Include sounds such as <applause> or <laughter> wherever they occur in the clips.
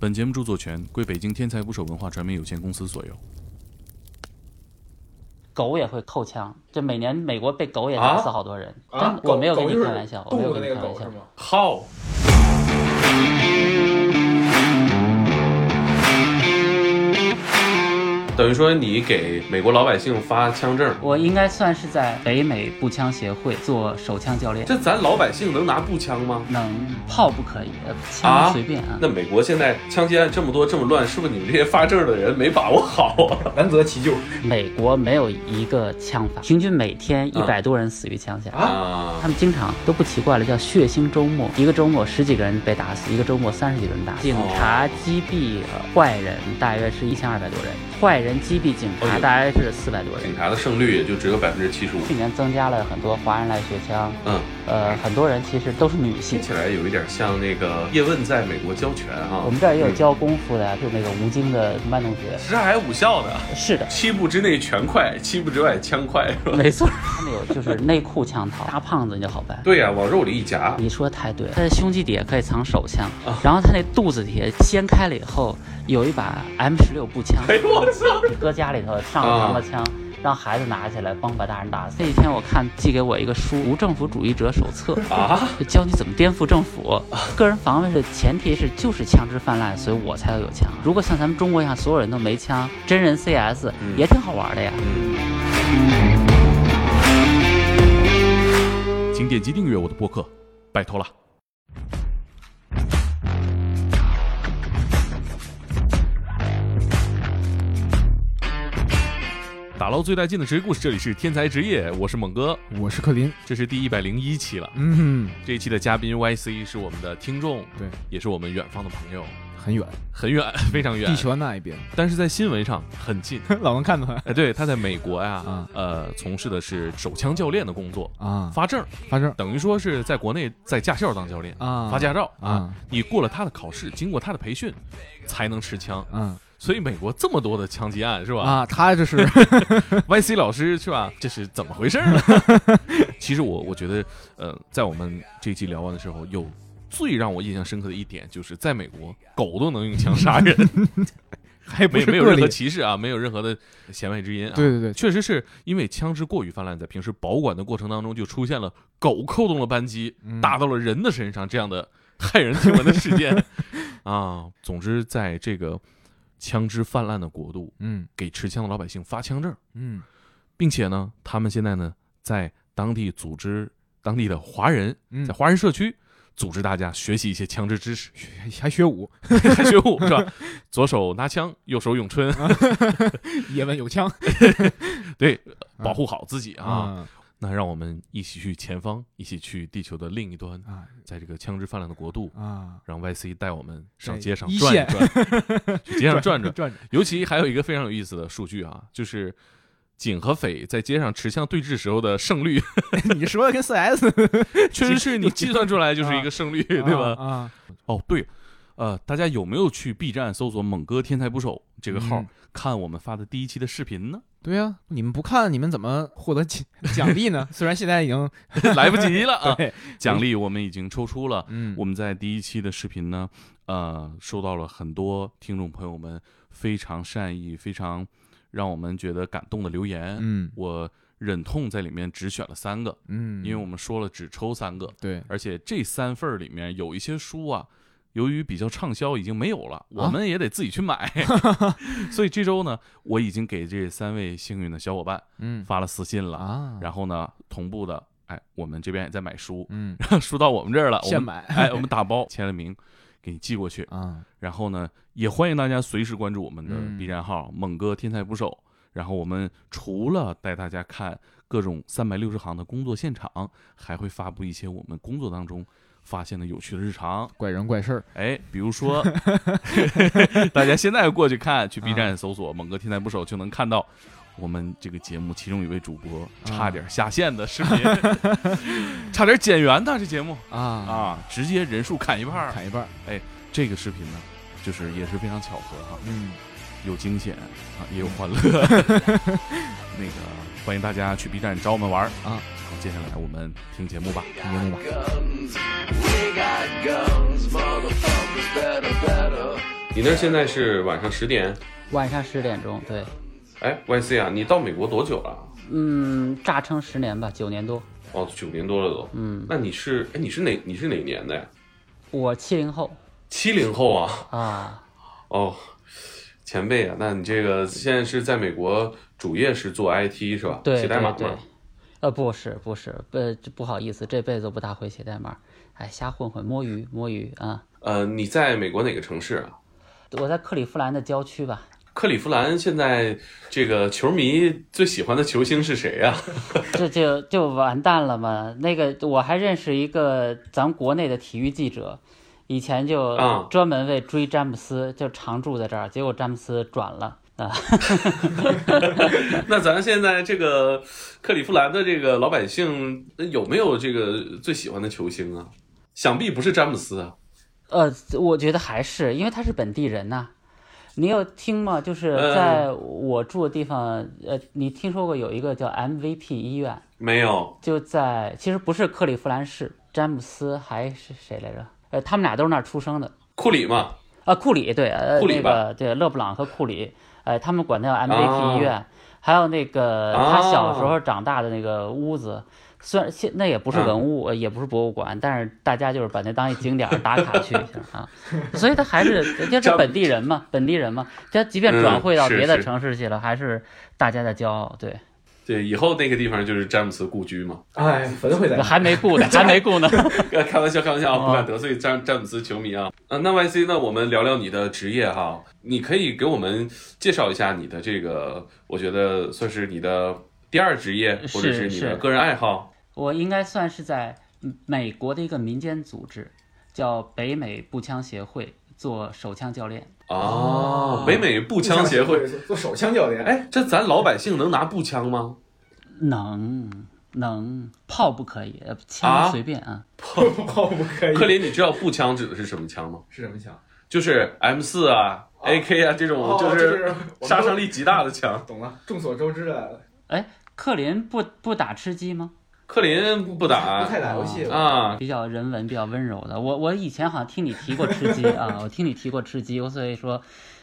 本节目著作权归北京天才捕手文化传媒有限公司所有。狗也会扣枪，这每年美国被狗也打死好多人，我没有跟你开玩笑，我没有跟你开玩笑。好。等于说你给美国老百姓发枪证，我应该算是在北美步枪协会做手枪教练。这咱老百姓能拿步枪吗？能，炮不可以，枪随便啊。那美国现在枪击案这么多这么乱，是不是你们这些发证的人没把握好啊？<laughs> 难得其咎。美国没有一个枪法，平均每天一百多人死于枪下啊。他们经常都不奇怪了，叫血腥周末，一个周末十几个人被打死，一个周末三十几个人打死。警察击毙坏人大约是一千二百多人，坏。人击毙警察大概是四百多人，警察的胜率也就只有百分之七十五。去年增加了很多华人来学枪，嗯，呃，很多人其实都是女性，听起来有一点像那个叶问在美国教拳哈。我们这儿也有教功夫的，就那个吴京的班同学，这还有武校的，是的，七步之内拳快，七步之外枪快，是吧？没错，他们有就是内裤枪套，大胖子就好办。对呀，往肉里一夹。你说太对了，他的胸肌底下可以藏手枪，然后他那肚子底下掀开了以后。有一把 M 十六步枪，哎我操！搁家里头上膛的枪，让孩子拿起来帮把大人打死。那一天我看寄给我一个书《无政府主义者手册》啊，教你怎么颠覆政府。个人防卫的前提是就是枪支泛滥，所以我才要有枪。如果像咱们中国一样，所有人都没枪，真人 CS 也挺好玩的呀。请点击订阅我的播客，拜托了。打捞最带劲的职业故事，这里是天才职业，我是猛哥，我是克林，这是第一百零一期了。嗯，这一期的嘉宾 YC 是我们的听众，对，也是我们远方的朋友，很远，很远，<laughs> 非常远，地球那一边，但是在新闻上很近，<laughs> 老能看到。哎，对，他在美国呀，呃，从事的是手枪教练的工作。啊，发证，发证，等于说是在国内在驾校当教练啊，发驾照啊，你过了他的考试，经过他的培训，才能持枪，嗯。所以美国这么多的枪击案是吧？啊，他这是 <laughs> YC 老师是吧？这是怎么回事呢？<laughs> 其实我我觉得，呃，在我们这一期聊完的时候，有最让我印象深刻的一点，就是在美国，狗都能用枪杀人，<laughs> 还没没有任何歧视啊，没有任何的弦外之音啊。对对对，确实是因为枪支过于泛滥，在平时保管的过程当中，就出现了狗扣动了扳机，打到了人的身上这样的骇人听闻的事件啊。总之，在这个。枪支泛滥的国度，嗯，给持枪的老百姓发枪证，嗯，并且呢，他们现在呢，在当地组织当地的华人，在华人社区组织大家学习一些枪支知识，还学武，<laughs> 还学武是吧？左手拿枪，右手咏春，<laughs> 叶问有枪，<laughs> 对，保护好自己啊。那让我们一起去前方，一起去地球的另一端啊，在这个枪支泛滥的国度啊，让 YC 带我们上街上转一转，<laughs> 去街上转转转。尤其还有一个非常有意思的数据啊，就是警和匪在街上持枪对峙时候的胜率。<laughs> 你说的跟 CS <laughs> 确实是你计算出来就是一个胜率，对吧？啊，哦对，呃，大家有没有去 B 站搜索“猛哥天才捕手”这个号看我们发的第一期的视频呢？对呀，你们不看，你们怎么获得奖 <laughs> 奖励呢？<laughs> 虽然现在已经 <laughs> 来不及了啊！奖励我们已经抽出了。嗯，我们在第一期的视频呢，呃，收到了很多听众朋友们非常善意、非常让我们觉得感动的留言。嗯，我忍痛在里面只选了三个。嗯，因为我们说了只抽三个。对，而且这三份里面有一些书啊。由于比较畅销，已经没有了，我们也得自己去买。<laughs> 所以这周呢，我已经给这三位幸运的小伙伴，嗯，发了私信了啊。然后呢，同步的，哎，我们这边也在买书，嗯，书到我们这儿了，现买，哎，我们 <laughs> 打包签了名，给你寄过去啊。然后呢，也欢迎大家随时关注我们的 B 站号“猛哥天才捕手”。然后我们除了带大家看各种三百六十行的工作现场，还会发布一些我们工作当中。发现了有趣的日常、怪人怪事儿，哎，比如说，<laughs> 大家现在过去看，去 B 站搜索“猛哥天才捕手”，就能看到我们这个节目其中一位主播差点下线的视频，<laughs> 差点减员的这节目。啊。啊，直接人数砍一半，砍一半。哎，这个视频呢，就是也是非常巧合哈，嗯，有惊险啊，也有欢乐，<laughs> 那个欢迎大家去 B 站找我们玩啊。接下来我们听节目吧，听节目吧。你那现在是晚上十点？晚上十点钟，对。哎，YC 啊，你到美国多久了？嗯，炸称十年吧，九年多。哦，九年多了都。嗯，那你是哎，你是哪你是哪年的呀？我七零后。七零后啊。啊。哦，前辈啊，那你这个现在是在美国主业是做 IT 是吧？对写代码吗？呃，不是不是，不不好意思，这辈子不大会写代码，哎，瞎混混摸鱼摸鱼啊。呃，你在美国哪个城市啊？我在克利夫兰的郊区吧。克利夫兰现在这个球迷最喜欢的球星是谁呀？<laughs> 这就就完蛋了嘛。那个我还认识一个咱国内的体育记者，以前就专门为追詹姆斯就常住在这儿，结果詹姆斯转了啊。<laughs> 那咱现在这个克利夫兰的这个老百姓有没有这个最喜欢的球星啊？想必不是詹姆斯啊。呃，我觉得还是因为他是本地人呐。你有听吗？就是在我住的地方，呃，你听说过有一个叫 MVP 医院没有？就在其实不是克利夫兰市，詹姆斯还是谁来着？呃，他们俩都是那儿出生的。库里嘛？啊，库里对，呃，那个对，勒布朗和库里，呃，他们管它叫 MVP 医院。还有那个他小时候长大的那个屋子。虽然现那也不是文物，也不是博物馆，但是大家就是把那当一景点打卡去一下啊，所以他还是人家是本地人嘛，本地人嘛，他即便转会到别的城市去了，还是大家的骄傲，对。对，以后那个地方就是詹姆斯故居嘛。哎，坟会在，还没故呢，<laughs> 还没故呢。开玩笑，开玩笑啊，不敢得罪詹詹姆斯球迷啊。啊，那 YC，那我们聊聊你的职业哈，你可以给我们介绍一下你的这个，我觉得算是你的第二职业，或者是你的个人爱好。我应该算是在美国的一个民间组织，叫北美步枪协会做手枪教练。哦，北美步枪协会做手枪教练。哎，这咱老百姓能拿步枪吗？能，能，炮不可以，枪随便啊。炮炮不可以。克林，你知道步枪指的是什么枪吗？是什么枪？就是 M 四啊，AK 啊这种，就是杀伤力极大的枪。懂了，众所周知的。哎，克林不不打吃鸡吗？克林不打，不太打游戏啊，比较人文、比较温柔的。我我以前好像听你提过吃鸡啊，<laughs> 我听你提过吃鸡，所以说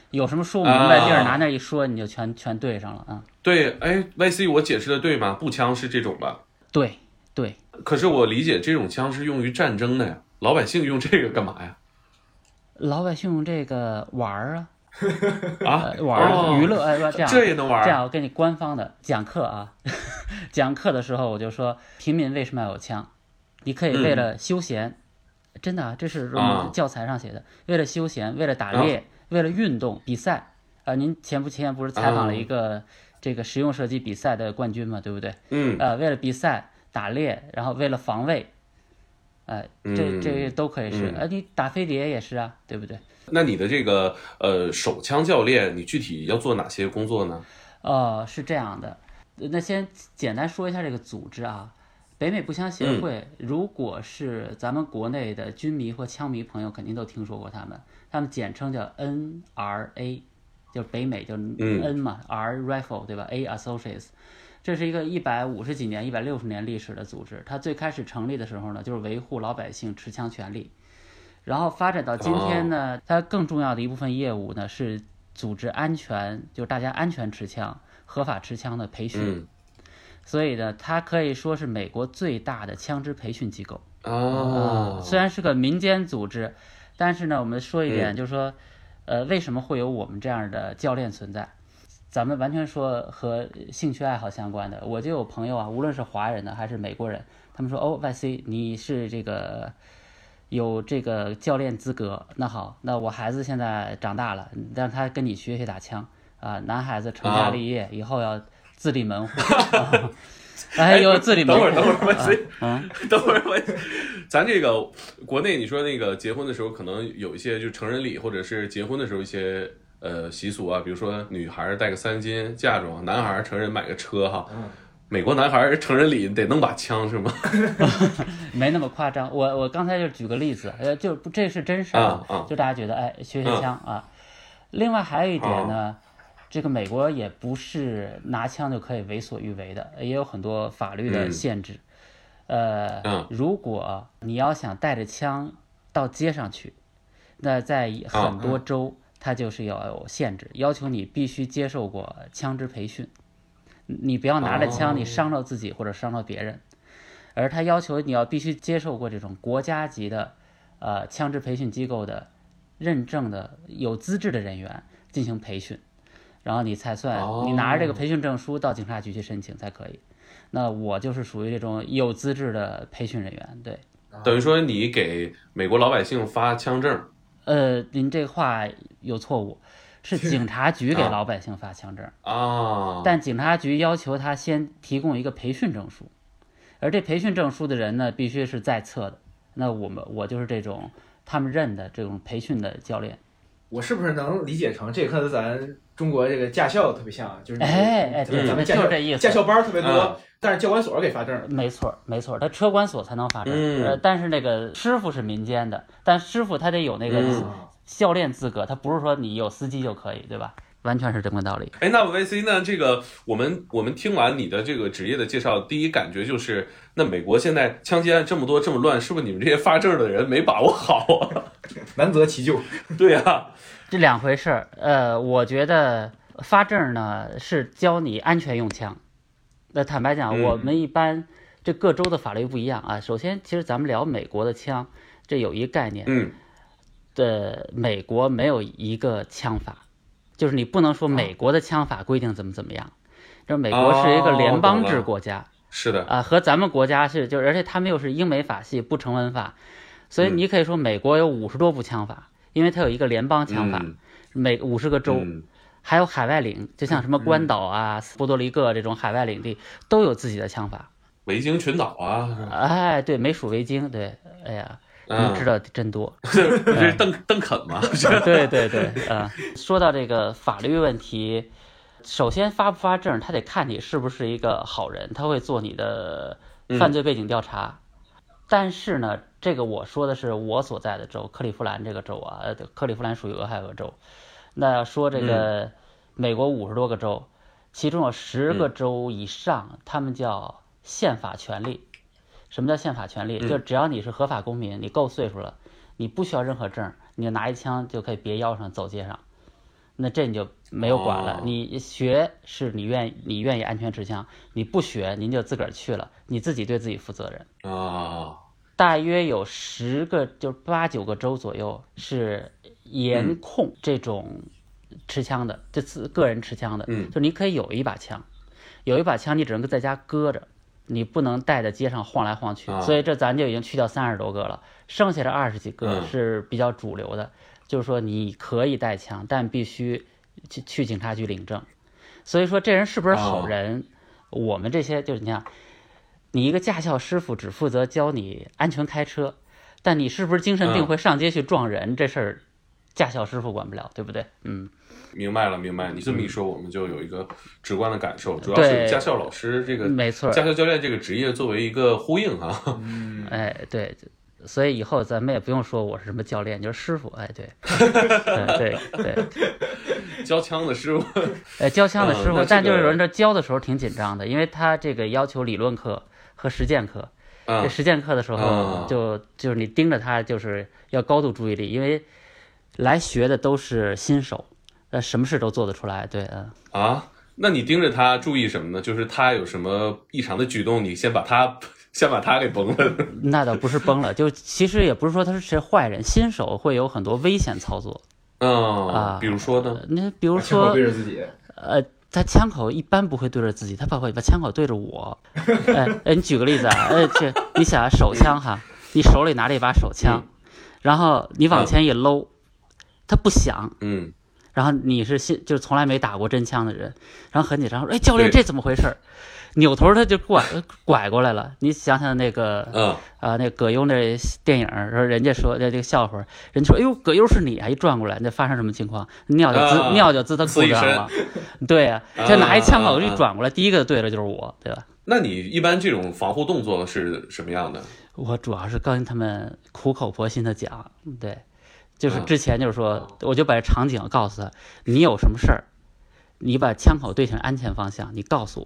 有什么说不明白地儿，拿那一说，你就全全对上了啊。对，哎，YC，我解释的对吗？步枪是这种吧？对对。可是我理解这种枪是用于战争的呀，老百姓用这个干嘛呀？老百姓用这个玩儿啊。<laughs> 啊，玩娱乐哎，这样这也能玩？这样我给你官方的讲课啊，讲课的时候我就说，平民为什么要有枪？你可以为了休闲，真的啊，这是教材上写的，为了休闲，为了打猎，为了运动比赛啊。您前不前不是采访了一个这个实用射击比赛的冠军嘛，对不对？嗯。呃，为了比赛打猎，然后为了防卫，哎，这这都可以是。呃，你打飞碟也是啊，对不对？那你的这个呃手枪教练，你具体要做哪些工作呢？呃，是这样的，那先简单说一下这个组织啊，北美步枪协会。如果是咱们国内的军迷或枪迷朋友，肯定都听说过他们，他们简称叫 NRA，就北美就 N 嘛，R Rifle 对吧？A Associates，这是一个一百五十几年、一百六十年历史的组织。它最开始成立的时候呢，就是维护老百姓持枪权利。然后发展到今天呢，它更重要的一部分业务呢是组织安全，就是大家安全持枪、合法持枪的培训。所以呢，它可以说是美国最大的枪支培训机构。哦，虽然是个民间组织，但是呢，我们说一点，就是说，呃，为什么会有我们这样的教练存在？咱们完全说和兴趣爱好相关的。我就有朋友啊，无论是华人的还是美国人，他们说：“哦，YC，你是这个。”有这个教练资格，那好，那我孩子现在长大了，让他跟你学学打枪啊。男孩子成家立业以后要自立门户，<laughs> 哎呦，自立门户。等会儿，等会儿，嗯，<laughs> 等会儿，我，咱这个国内你说那个结婚的时候，可能有一些就成人礼，或者是结婚的时候一些呃习俗啊，比如说女孩带个三金嫁妆，男孩成人买个车哈。美国男孩成人礼得弄把枪是吗？<laughs> 没那么夸张。我我刚才就举个例子，呃，就这是真事儿，就大家觉得哎学学枪啊。另外还有一点呢，这个美国也不是拿枪就可以为所欲为的，也有很多法律的限制。呃，如果你要想带着枪到街上去，那在很多州它就是要有限制，要求你必须接受过枪支培训，你不要拿着枪你伤着自己或者伤着别人。而他要求你要必须接受过这种国家级的，呃，枪支培训机构的认证的有资质的人员进行培训，然后你才算你拿着这个培训证书到警察局去申请才可以。那我就是属于这种有资质的培训人员，对。等于说你给美国老百姓发枪证？呃，您这话有错误，是警察局给老百姓发枪证啊。但警察局要求他先提供一个培训证书。而这培训证书的人呢，必须是在册的。那我们我就是这种他们认的这种培训的教练。我是不是能理解成这和咱中国这个驾校特别像啊？就是哎哎，咱们驾校这意思，驾校班特别多，但是教管所给发证。没错没错，他车管所才能发证。呃，但是那个师傅是民间的，但师傅他得有那个教练资格，他不是说你有司机就可以，对吧？完全是这么道理。哎，那 VC 呢？这个我们我们听完你的这个职业的介绍，第一感觉就是，那美国现在枪击案这么多这么乱，是不是你们这些发证的人没把握好啊？<laughs> 难择其咎。<laughs> 对呀，这两回事儿。呃，我觉得发证呢是教你安全用枪。那坦白讲，我们一般这各州的法律不一样啊。首先，其实咱们聊美国的枪，这有一个概念。嗯。的美国没有一个枪法。就是你不能说美国的枪法规定怎么怎么样，这美国是一个联邦制国家，是的。啊，和咱们国家是，就而且他们又是英美法系不成文法，所以你可以说美国有五十多部枪法，因为它有一个联邦枪法，每五十个州，还有海外领，就像什么关岛啊、波多黎各这种海外领地都有自己的枪法，维京群岛啊，哎，对，美属维京，对，哎呀。你知道真多，<laughs> 这是邓邓肯吗？<laughs> 对对对，啊，说到这个法律问题，首先发不发证，他得看你是不是一个好人，他会做你的犯罪背景调查。但是呢，这个我说的是我所在的州，克利夫兰这个州啊，克利夫兰属于俄亥俄州。那说这个美国五十多个州，其中有十个州以上，他们叫宪法权利。什么叫宪法权利？就只要你是合法公民，你够岁数了，你不需要任何证，你就拿一枪就可以别腰上走街上，那这你就没有管了。你学是你愿你愿意安全持枪，你不学您就自个儿去了，你自己对自己负责任啊。大约有十个，就八九个州左右是严控这种持枪的，这次个人持枪的，就你可以有一把枪，有一把枪你只能在家搁着。你不能带在街上晃来晃去，所以这咱就已经去掉三十多个了，剩下的二十几个是比较主流的，就是说你可以带枪，但必须去去警察局领证。所以说这人是不是好人，我们这些就是你看，你一个驾校师傅只负责教你安全开车，但你是不是精神病会上街去撞人这事儿，驾校师傅管不了，对不对？嗯。明白了，明白。你这么一说，我们就有一个直观的感受，主要是驾校老师这个，没错，驾校教练这个职业作为一个呼应哈。嗯，哎，对，所以以后咱们也不用说我是什么教练，就是师傅。哎，对，对对对，教枪的师傅，哎，教枪的师傅，但就是有人这教的时候挺紧张的，因为他这个要求理论课和实践课。这实践课的时候，就就是你盯着他，就是要高度注意力，因为来学的都是新手。呃，什么事都做得出来，对，嗯啊，那你盯着他注意什么呢？就是他有什么异常的举动，你先把他先把他给崩了。<laughs> 那倒不是崩了，就其实也不是说他是坏人，新手会有很多危险操作。嗯啊，比如说呢？那比如说对着自己，呃，他枪口一般不会对着自己，他把会把枪口对着我。<laughs> 哎哎，你举个例子啊，呃，这你想手枪哈，你手里拿着一把手枪，然后你往前一搂，他不响，嗯。然后你是新就是从来没打过真枪的人，然后很紧张说：“哎，教练，这怎么回事？”扭头他就拐拐过来了。你想想那个，嗯啊，那葛优那电影，说人家说的这个笑话，人家说：“哎呦，葛优是你啊！”一转过来，那发生什么情况？尿就滋尿就滋他裤子上了。对呀，这拿一枪口一转过来，第一个对的就是我，对吧？那你一般这种防护动作是什么样的？我主要是跟他们苦口婆心的讲，对。就是之前就是说，我就把这场景告诉他，你有什么事儿，你把枪口对向安全方向，你告诉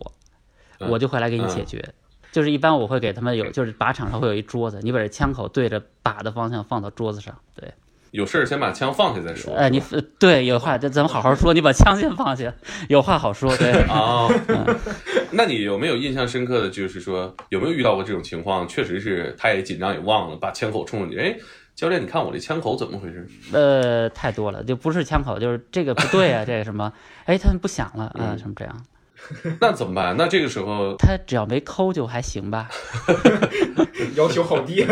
我，我就会来给你解决。就是一般我会给他们有，就是靶场上会有一桌子，你把这枪口对着靶的方向放到桌子上，对。有事儿先把枪放下再说。呃，你对有话，咱咱们好好说。你把枪先放下，有话好说。对哦，<laughs> 那你有没有印象深刻的就是说，有没有遇到过这种情况？确实是他也紧张也忘了，把枪口冲着你。哎，教练，你看我这枪口怎么回事？呃，太多了，就不是枪口，就是这个不对啊，<laughs> 这个什么？哎，他们不响了啊，什么这样？<laughs> 那怎么办？那这个时候他只要没抠就还行吧。<laughs> 要求好低，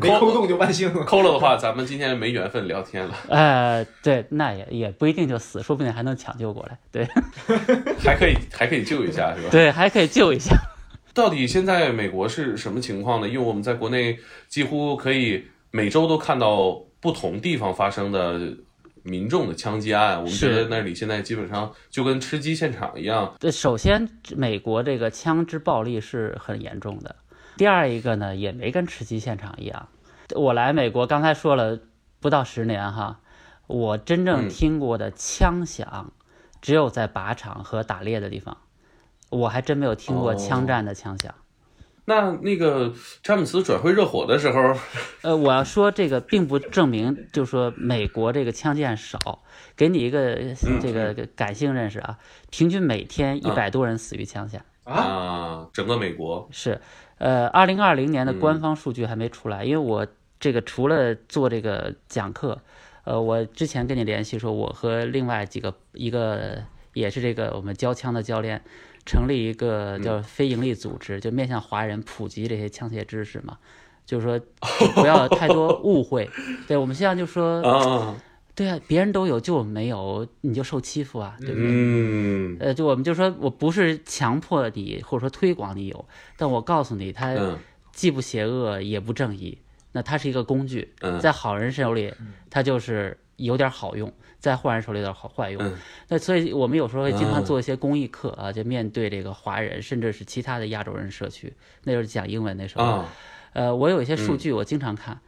没抠动就万幸了。抠了的话，咱们今天没缘分聊天了。呃，对，那也也不一定就死，说不定还能抢救过来。对，还可以还可以救一下，是吧？对，还可以救一下。到底现在美国是什么情况呢？因为我们在国内几乎可以每周都看到不同地方发生的。民众的枪击案，我们觉得那里现在基本上就跟吃鸡现场一样。对，首先美国这个枪支暴力是很严重的。第二一个呢，也没跟吃鸡现场一样。我来美国，刚才说了不到十年哈，我真正听过的枪响，只有在靶场和打猎的地方，我还真没有听过枪战的枪响。那那个詹姆斯转会热火的时候，<laughs> 呃，我要说这个并不证明，就是说美国这个枪击案少。给你一个这个感性认识啊，平均每天一百多人死于枪下啊，整个美国是，呃，二零二零年的官方数据还没出来，因为我这个除了做这个讲课，呃，我之前跟你联系说，我和另外几个一个也是这个我们教枪的教练。成立一个叫非营利组织，就面向华人普及这些枪械知识嘛，就是说 <laughs> 不要太多误会。对我们现在就说，对啊，别人都有，就我们没有，你就受欺负啊，对不对？嗯。呃，就我们就说我不是强迫你，或者说推广你有，但我告诉你，它既不邪恶也不正义，那它是一个工具，在好人手里，它就是有点好用。在坏人手里有点好坏用，那所以我们有时候会经常做一些公益课啊，就面对这个华人，甚至是其他的亚洲人社区，那时候讲英文那时候。呃，我有一些数据，我经常看，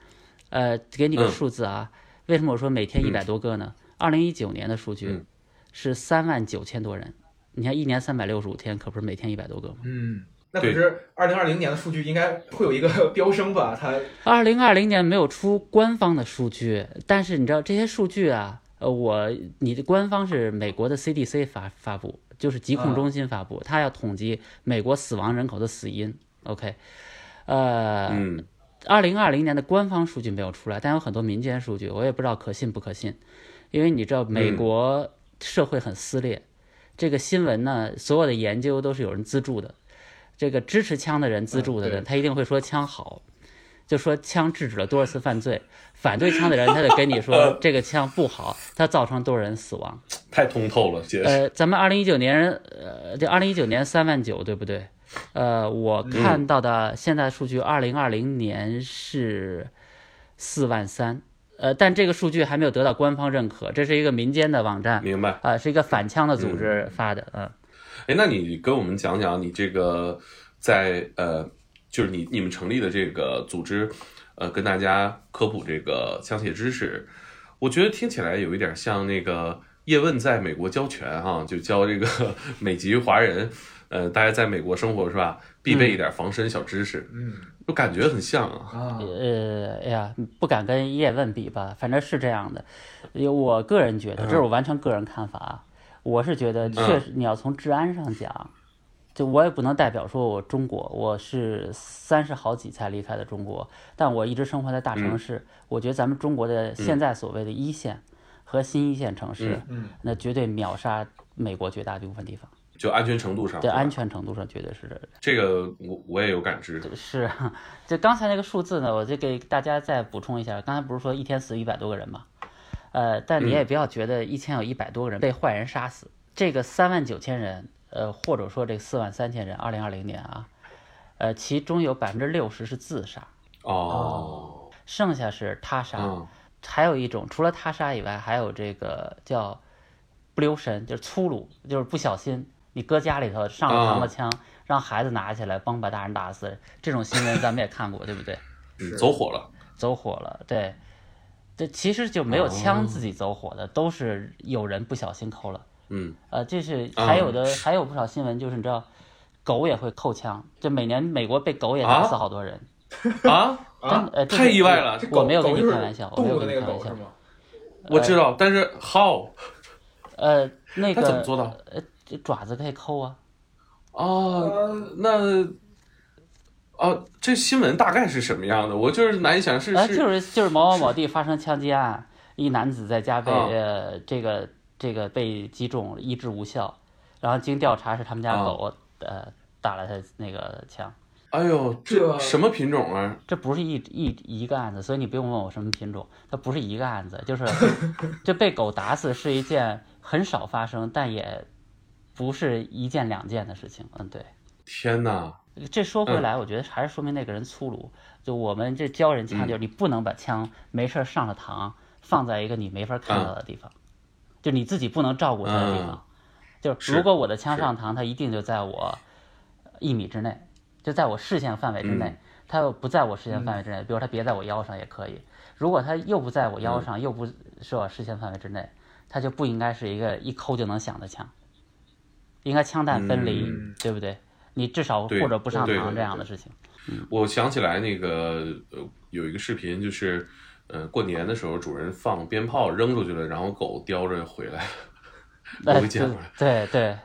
呃，给你个数字啊。为什么我说每天一百多个呢？二零一九年的数据是三万九千多人。你看一年三百六十五天，可不是每天一百多个吗？嗯，那可是二零二零年的数据应该会有一个 <laughs> 飙升吧？它二零二零年没有出官方的数据，但是你知道这些数据啊。呃，我你的官方是美国的 CDC 发发布，就是疾控中心发布，它要统计美国死亡人口的死因。OK，呃，二零二零年的官方数据没有出来，但有很多民间数据，我也不知道可信不可信，因为你知道美国社会很撕裂，这个新闻呢，所有的研究都是有人资助的，这个支持枪的人资助的人，他一定会说枪好。就说枪制止了多少次犯罪，反对枪的人他得跟你说这个枪不好，它造成多少人死亡，太通透了。呃，咱们二零一九年，呃，这二零一九年三万九，对不对？呃，我看到的现在数据，二零二零年是四万三，呃，但这个数据还没有得到官方认可，这是一个民间的网站，明白？啊，是一个反枪的组织发的，嗯。哎，那你跟我们讲讲你这个在呃。就是你你们成立的这个组织，呃，跟大家科普这个枪械知识，我觉得听起来有一点像那个叶问在美国教拳哈，就教这个 <laughs> 美籍华人，呃，大家在美国生活是吧，必备一点防身小知识，嗯，我感觉很像啊。呃，哎呀，不敢跟叶问比吧，反正是这样的。我个人觉得，这是我完全个人看法，我是觉得确实你要从治安上讲。就我也不能代表说我中国，我是三十好几才离开的中国，但我一直生活在大城市。我觉得咱们中国的现在所谓的一线和新一线城市，那绝对秒杀美国绝大部分地方。就安全程度上，对安全程度上绝对是这。这个我我也有感知。是，就刚才那个数字呢，我就给大家再补充一下。刚才不是说一天死一百多个人吗？呃，但你也不要觉得一千有一百多个人被坏人杀死，这个三万九千人。呃，或者说这四万三千人，二零二零年啊，呃，其中有百分之六十是自杀，哦，剩下是他杀，还有一种除了他杀以外，还有这个叫不留神，就是粗鲁，就是不小心，你搁家里头上了膛了枪，让孩子拿起来，帮把大人打死，这种新闻咱们也看过，对不对？走火了，走火了，对，这其实就没有枪自己走火的，都是有人不小心扣了。嗯，呃，这是还有的，还有不少新闻，就是你知道，狗也会扣枪，就每年美国被狗也打死好多人，<laughs> 啊，真呃，太意外了，我没有跟你开玩笑，我没有跟你开玩笑。我知道，但是 how？呃，那个他怎么做到？呃，爪子可以抠啊。哦，那，哦，这新闻大概是什么样的？我就是难以想是是，就是就是某某某地发生枪击案，一男子在家被呃这个这个被击中，医治无效，然后经调查是他们家狗呃打了他那个枪。哎呦，这什么品种啊？这不是一一一个案子，所以你不用问我什么品种，它不是一个案子，就是 <laughs> 这被狗打死是一件很少发生，但也不是一件两件的事情。嗯，对。天哪！这说回来，我觉得还是说明那个人粗鲁。就我们这教人枪，就是你不能把枪没事上了膛，放在一个你没法看到的地方，就你自己不能照顾他的地方。就是如果我的枪上膛，它一定就在我一米之内。就在我视线范围之内，它又不在我视线范围之内，比如它别在我腰上也可以。如果它又不在我腰上，又不是我视线范围之内，它就不应该是一个一抠就能响的枪，应该枪弹分离，对不对？你至少或者不上膛这样的事情。我想起来那个呃有一个视频，就是呃过年的时候主人放鞭炮扔出去了，然后狗叼着回来，<laughs> 我见过。对对。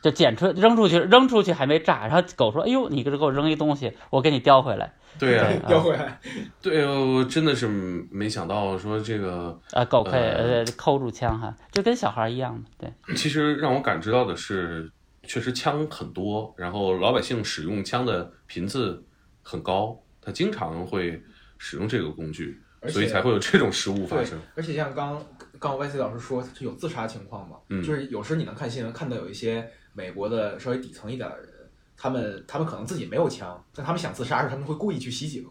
就捡出扔出去，扔出去还没炸，然后狗说：“哎呦，你给我扔一东西，我给你叼回来。”对 <laughs> 呀，叼回来。<laughs> 对，我真的是没想到说这个啊，狗可以呃扣住枪哈，就跟小孩一样的。对，其实让我感知到的是，确实枪很多，然后老百姓使用枪的频次很高，他经常会使用这个工具，所以才会有这种失误发生。而且像刚刚 Y C 老师说，是有自杀情况嘛？嗯，就是有时你能看新闻看到有一些。美国的稍微底层一点的人，他们他们可能自己没有枪，但他们想自杀时，他们会故意去袭警。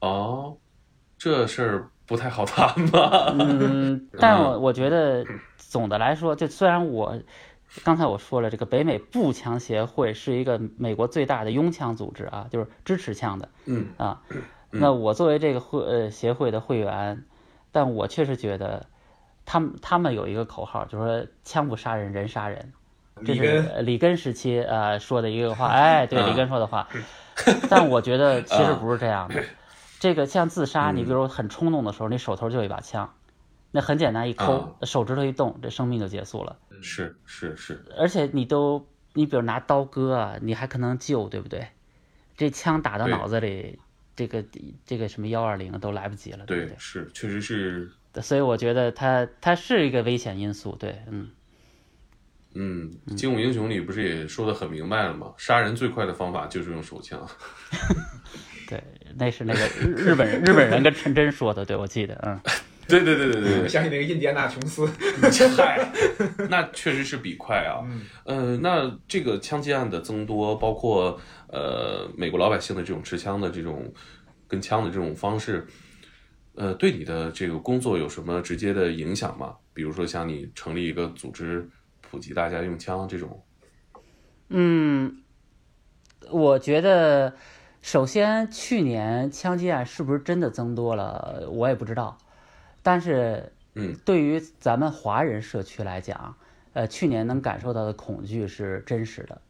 哦，这事儿不太好谈吧？<laughs> 嗯，但我我觉得总的来说，就虽然我刚才我说了，这个北美步枪协会是一个美国最大的拥枪组织啊，就是支持枪的。嗯啊，那我作为这个会呃协会的会员，但我确实觉得他们他们有一个口号，就是说枪不杀人，人杀人。这是里根时期呃说的一个话，<laughs> 哎，对里根说的话，<laughs> 但我觉得其实不是这样的。<laughs> 这个像自杀，你比如很冲动的时候，你手头就有一把枪，那很简单，一抠，手指头一动，这生命就结束了。是是是。而且你都，你比如拿刀割啊，你还可能救，对不对？这枪打到脑子里，这个这个什么幺二零都来不及了，对不对？是，确实是。所以我觉得它它是一个危险因素，对，嗯。嗯，《精武英雄》里不是也说的很明白了吗？杀人最快的方法就是用手枪。<laughs> 对，那是那个日本人，日本人跟陈真说的，对我记得，嗯，<laughs> 对对对对对，想起那个印第安纳琼斯，嗨，<laughs> 那确实是比快啊。嗯，那这个枪击案的增多，包括呃美国老百姓的这种持枪的这种跟枪的这种方式，呃，对你的这个工作有什么直接的影响吗？比如说像你成立一个组织。普及大家用枪这种，嗯，我觉得首先去年枪击案是不是真的增多了，我也不知道。但是，嗯，对于咱们华人社区来讲，呃，去年能感受到的恐惧是真实的。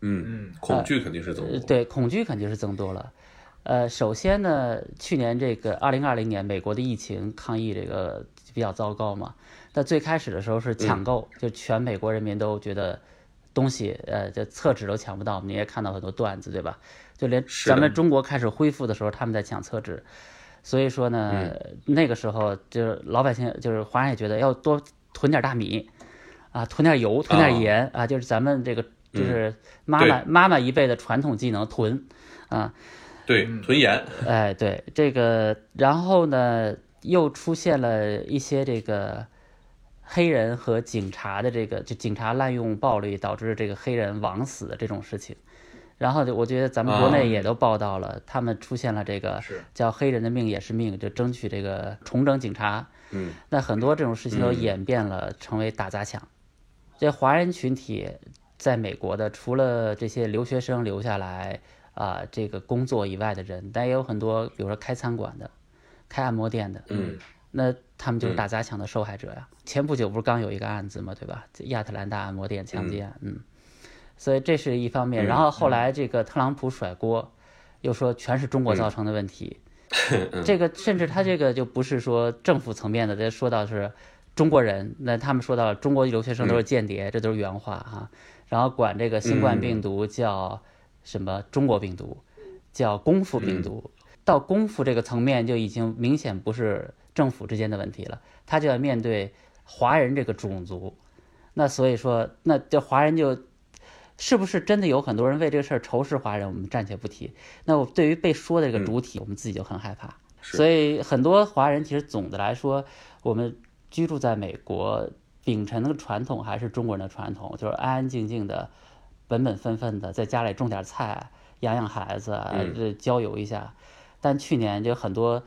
嗯嗯，恐惧肯定是增多。对，恐惧肯定是增多了。呃，首先呢，去年这个二零二零年美国的疫情抗疫这个比较糟糕嘛。那最开始的时候是抢购，就全美国人民都觉得东西，呃，就厕纸都抢不到。你也看到很多段子，对吧？就连咱们中国开始恢复的时候，他们在抢厕纸。所以说呢，那个时候就是老百姓，就是华人也觉得要多囤点大米，啊，囤点油，囤点盐啊，就是咱们这个就是妈妈妈妈一辈的传统技能囤，啊，对，囤盐。哎，对这个，然后呢，又出现了一些这个。黑人和警察的这个，就警察滥用暴力导致这个黑人枉死的这种事情，然后我觉得咱们国内也都报道了，他们出现了这个叫“黑人的命也是命”，就争取这个重整警察。嗯，那很多这种事情都演变了，成为打砸抢。这华人群体在美国的，除了这些留学生留下来啊，这个工作以外的人，但也有很多，比如说开餐馆的、开按摩店的。嗯。那他们就是打砸抢的受害者呀。前不久不是刚有一个案子嘛，对吧？亚特兰大按摩店枪击案，嗯，所以这是一方面。然后后来这个特朗普甩锅，又说全是中国造成的问题。<laughs> 这个甚至他这个就不是说政府层面的，他说到是中国人，那他们说到中国留学生都是间谍，这都是原话哈。然后管这个新冠病毒叫什么中国病毒，叫功夫病毒。到功夫这个层面就已经明显不是政府之间的问题了，他就要面对华人这个种族。那所以说，那这华人就是不是真的有很多人为这个事儿仇视华人？我们暂且不提。那我对于被说的这个主体，我们自己就很害怕。所以很多华人其实总的来说，我们居住在美国，秉承的传统还是中国人的传统，就是安安静静的、本本分分的在家里种点菜，养养孩子，这郊游一下。但去年就很多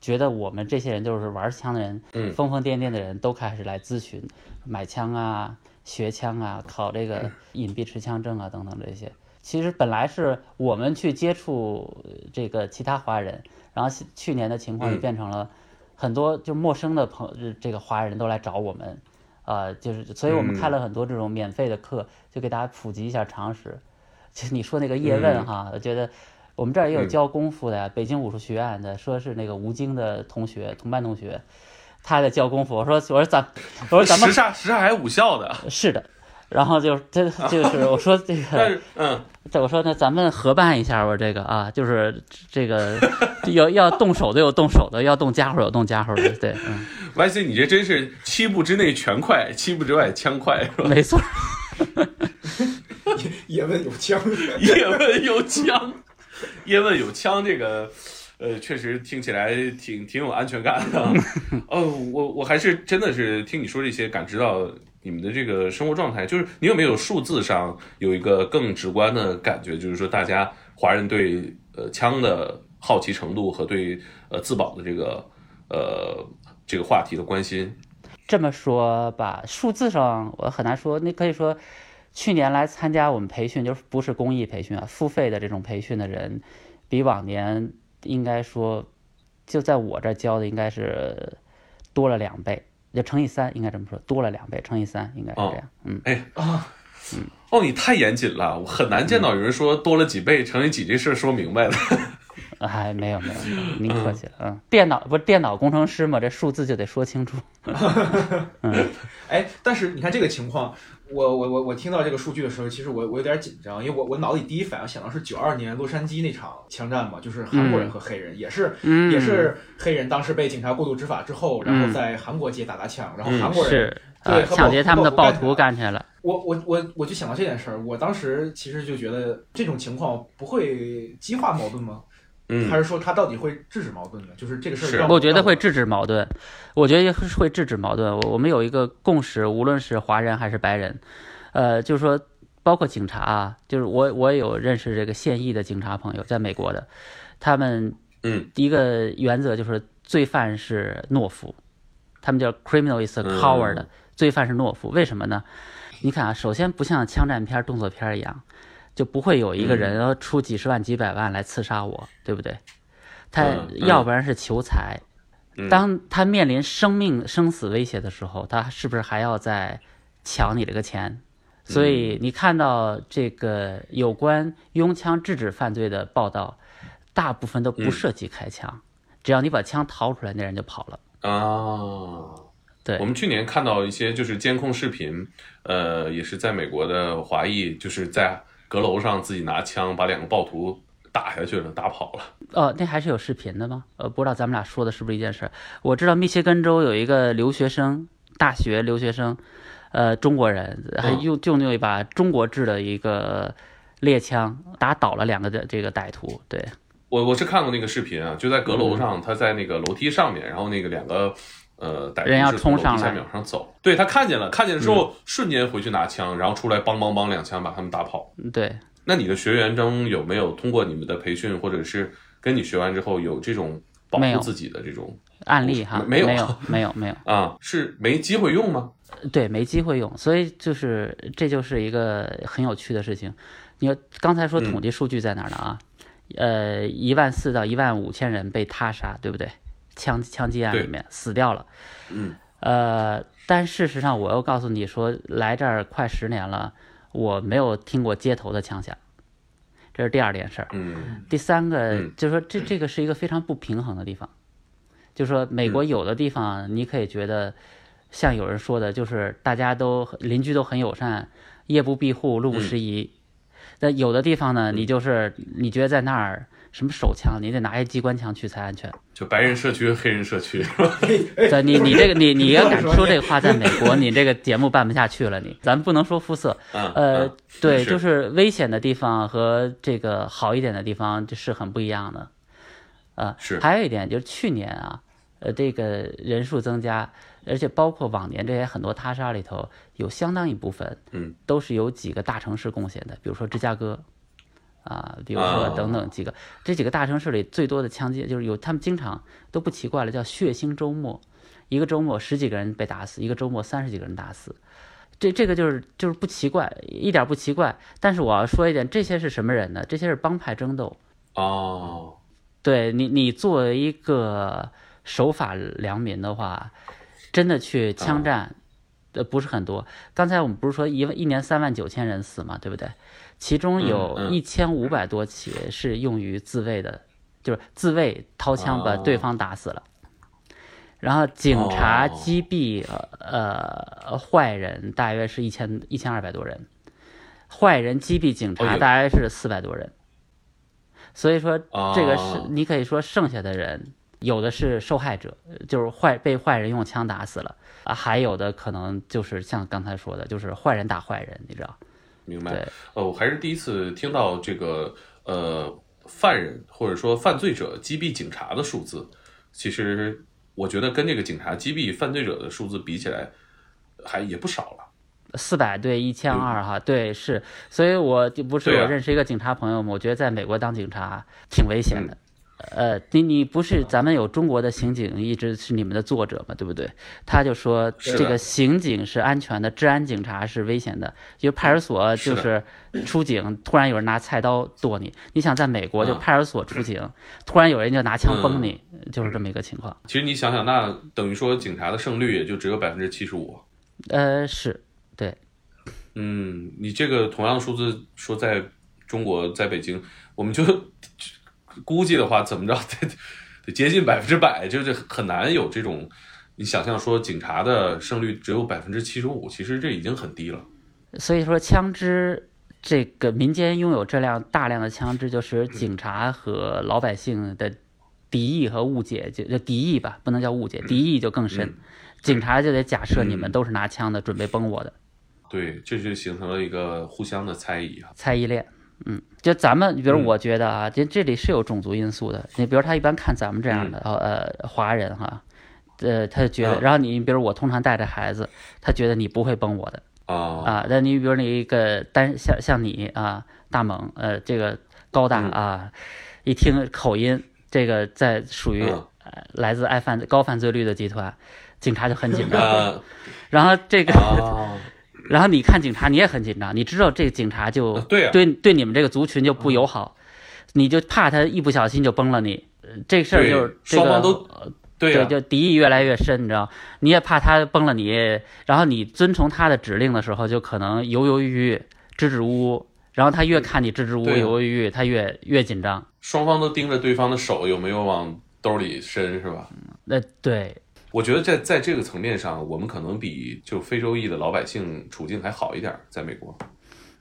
觉得我们这些人就是玩枪的人，疯疯癫癫的人都开始来咨询买枪啊、学枪啊、考这个隐蔽持枪证啊等等这些。其实本来是我们去接触这个其他华人，然后去年的情况就变成了很多就陌生的朋这个华人都来找我们，啊，就是所以我们开了很多这种免费的课，就给大家普及一下常识。就你说那个叶问哈，我觉得。我们这儿也有教功夫的呀，北京武术学院的，说是那个吴京的同学，同班同学，他在教功夫。我说，我说咱，<laughs> 我说咱们时尚时尚还武校的，是的。然后就这 <laughs> 就是我说这个，嗯，我说那咱们合办一下，吧这个啊，就是这个 <laughs> 要要动手的有动手的，要动家伙有动家伙的，对，嗯。Y C，你这真是七步之内拳快，七步之外枪快，是吧？没错。叶问有枪，叶问有枪。叶问有枪，这个，呃，确实听起来挺挺有安全感的。哦，我我还是真的是听你说这些，感知到你们的这个生活状态。就是你有没有数字上有一个更直观的感觉？就是说，大家华人对呃枪的好奇程度和对呃自保的这个呃这个话题的关心。这么说吧，数字上我很难说。那可以说。去年来参加我们培训，就是不是公益培训啊，付费的这种培训的人，比往年应该说，就在我这教的应该是多了两倍，就乘以三，应该这么说，多了两倍，乘以三，应该是这样。嗯，哎啊，嗯，哦，你太严谨了，我很难见到有人说多了几倍乘以几这事说明白了。<laughs> 哎，没有没有，您客气了。嗯，电脑不是电脑工程师嘛，这数字就得说清楚。<laughs> 嗯，<laughs> 哎，但是你看这个情况。我我我我听到这个数据的时候，其实我我有点紧张，因为我我脑里第一反应想到是九二年洛杉矶那场枪战嘛，就是韩国人和黑人，也是也是黑人当时被警察过度执法之后，然后在韩国街打砸抢，然后韩国人对抢劫他们的暴徒干起来了。我我我我就想到这件事儿，我当时其实就觉得这种情况不会激化矛盾吗？嗯，还是说他到底会制止矛盾呢？就是这个事儿，我觉得会制止矛盾。我觉得会制止矛盾。我我们有一个共识，无论是华人还是白人，呃，就是说，包括警察啊，就是我我也有认识这个现役的警察朋友，在美国的，他们嗯，一个原则就是罪犯是懦夫，他们叫 criminal is a coward，罪犯是懦夫。为什么呢？你看啊，首先不像枪战片、动作片一样。就不会有一个人出几十万、几百万来刺杀我，对不对？他要不然是求财，当他面临生命生死威胁的时候，他是不是还要再抢你这个钱？所以你看到这个有关拥枪制止犯罪的报道，大部分都不涉及开枪，只要你把枪掏出来，那人就跑了哦。对，我们去年看到一些就是监控视频，呃，也是在美国的华裔，就是在。阁楼上自己拿枪把两个暴徒打下去了，打跑了。哦，那还是有视频的吗？呃，不知道咱们俩说的是不是一件事。我知道密歇根州有一个留学生，大学留学生，呃，中国人，还用就用一把中国制的一个猎枪打倒了两个的这个歹徒。对我我是看过那个视频啊，就在阁楼上，他在那个楼梯上面，然后那个两个。呃，人要冲上来，秒上走。对他看见了，看见之后瞬间回去拿枪，然后出来梆梆梆两枪把他们打跑。对，那你的学员中有没有通过你们的培训，或者是跟你学完之后有这种保护自己的这种案例哈？没有，没有，没有，没有啊？是没机会用吗？<laughs> 对，没机会用，所以就是这就是一个很有趣的事情。你刚才说统计数据在哪儿呢啊？呃，一万四到一万五千人被他杀，对不对？枪枪击案里面死掉了，嗯，呃，但事实上，我又告诉你说，来这儿快十年了，我没有听过街头的枪响，这是第二件事儿。嗯，第三个嗯。就是说这这个是一个非常不平衡的地方，就是说美国有的地方你可以觉得像有人说的，就是大家都邻居都很友善，夜不闭户，路不拾遗。那有的地方呢，你就是你觉得在那儿什么手枪，你得拿一机关枪去才安全。就白人社区、黑人社区，<laughs> 对你你这个你你要敢说这个话，<laughs> 在美国你这个节目办不下去了。你咱不能说肤色，嗯，呃嗯，对，就是危险的地方和这个好一点的地方，这是很不一样的。呃，是还有一点就是去年啊，呃，这个人数增加，而且包括往年这些很多他杀里头，有相当一部分，嗯，都是由几个大城市贡献的，比如说芝加哥。啊，比如说哦等等几个，这几个大城市里最多的枪击，就是有他们经常都不奇怪了，叫血腥周末，一个周末十几个人被打死，一个周末三十几个人打死，这这个就是就是不奇怪，一点不奇怪。但是我要说一点，这些是什么人呢？这些是帮派争斗。哦，对你，你作为一个守法良民的话，真的去枪战，呃，不是很多。刚才我们不是说一万一年三万九千人死嘛，对不对？其中有一千五百多起是用于自卫的，就是自卫掏枪把哦对方打死了。然后警察哦击毙呃坏人大约是一千一千二百多人，坏人击毙警察大约是四百多人。所以说这个是哦你可以说剩下的人有的是受害者，就是坏被坏人用枪打死了啊，还有的可能就是像刚才说的，就是坏人打坏人，你知道？明白。对，呃，我还是第一次听到这个呃犯人或者说犯罪者击毙警察的数字。其实我觉得跟这个警察击毙犯罪者的数字比起来，还也不少了。四百对一千二哈，对是，所以我就不是我认识一个警察朋友嘛，我觉得在美国当警察挺危险的。嗯呃，你你不是咱们有中国的刑警一直是你们的作者嘛，对不对？他就说这个刑警是安全的，治安警察是危险的。因为派出所就是出警，突然有人拿菜刀剁你。你想在美国就嗯派出所出警，突然有人就拿枪崩你，就是这么一个情况。其实你想想，那等于说警察的胜率也就只有百分之七十五。呃，是对，嗯，你这个同样的数字说在中国，在北京，我们就估计的话，怎么着 <laughs> 得得接近百分之百，就是很难有这种。你想象说警察的胜率只有百分之七十五，其实这已经很低了。所以说，枪支这个民间拥有这辆大量的枪支，就是警察和老百姓的敌意和误解就就敌意吧，不能叫误解，敌意就更深。警察就得假设你们都是拿枪的，准备崩我的，对，这就形成了一个互相的猜疑啊。猜疑链。嗯，就咱们，比如嗯。我觉得啊，这这里是有种族因素的。你比如他一般看咱们这样的呃华人哈，呃，他就觉得，嗯然后你比如我通常带着孩子，他觉得你不会崩我的。啊啊，那你比如你一个单像像你啊，大猛，呃，这个高大嗯。啊，一听口音，这个在属于、来自爱犯高犯罪率的集团，警察就很紧张。呃然后这个，啊，然后你看警察，你也很紧张，你知道这个警察就对对对你们这个族群就不友好，你就怕他一不小心就崩了你。呃这事儿就是这个双方都对、就敌意越来越深，你知道，你也怕他崩了你，然后你遵从他的指令的时候，就可能犹犹豫豫、支支吾吾，然后他越看你支支吾吾、犹犹豫豫，他越越紧张。双方都盯着对方的手有没有往兜里伸，是吧？那对，我觉得在在这个层面上，我们可能比就非洲裔的老百姓处境还好一点，在美国。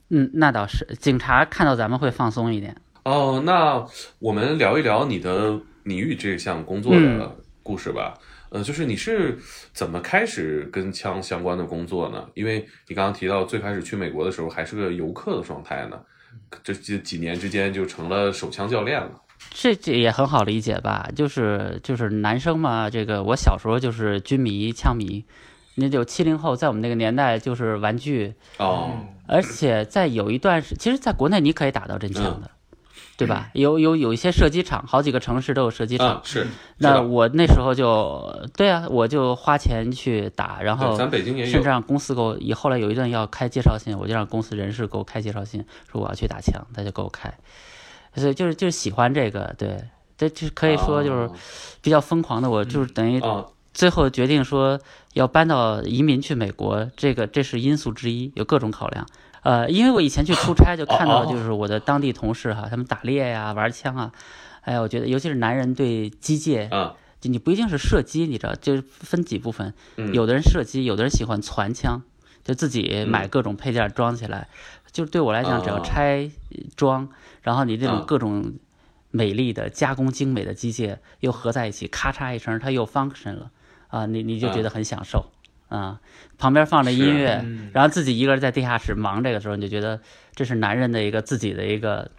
嗯，那倒是，警察看到咱们会放松一点。哦，那我们聊一聊你的你与这项工作的故事吧。呃，就是你是怎么开始跟枪相关的工作呢？因为你刚刚提到最开始去美国的时候还是个游客的状态呢，这这几年之间就成了手枪教练了。这这也很好理解吧？就是就是男生嘛，这个我小时候就是军迷、枪迷，那就七零后，在我们那个年代就是玩具，哦，而且在有一段时，其实在国内你可以打到真枪嗯的，对吧？有有有一些射击场，好几个城市都有射击场。啊，是，那我那时候就对啊，我就花钱去打，然后咱北京也有甚至让公司给我，以后来有一段要开介绍信，我就让公司人事给我开介绍信，说我要去打枪，他就给我开，所以就是就是喜欢这个，对，这就可以说就是比较疯狂的，我就是等于啊，最后决定说要搬到移民去美国，这个这是因素之一，有各种考量。呃，因为我以前去出差就看到，就是我的当地同事哈，他们打猎呀、玩枪啊，哎呀，我觉得尤其是男人对机械，就你不一定是射击，你知道，就是分几部分，有的人射击，有的人喜欢攒枪，就自己买各种配件装起来。就对我来讲，只要拆装，然后你这种各种美丽的加工精美的机械又合在一起，咔嚓一声，它又 function 了啊，你你就觉得很享受啊。旁边放着音乐，然后自己一个人在地下室忙这个时候，你就觉得这是男人的一个自己的一个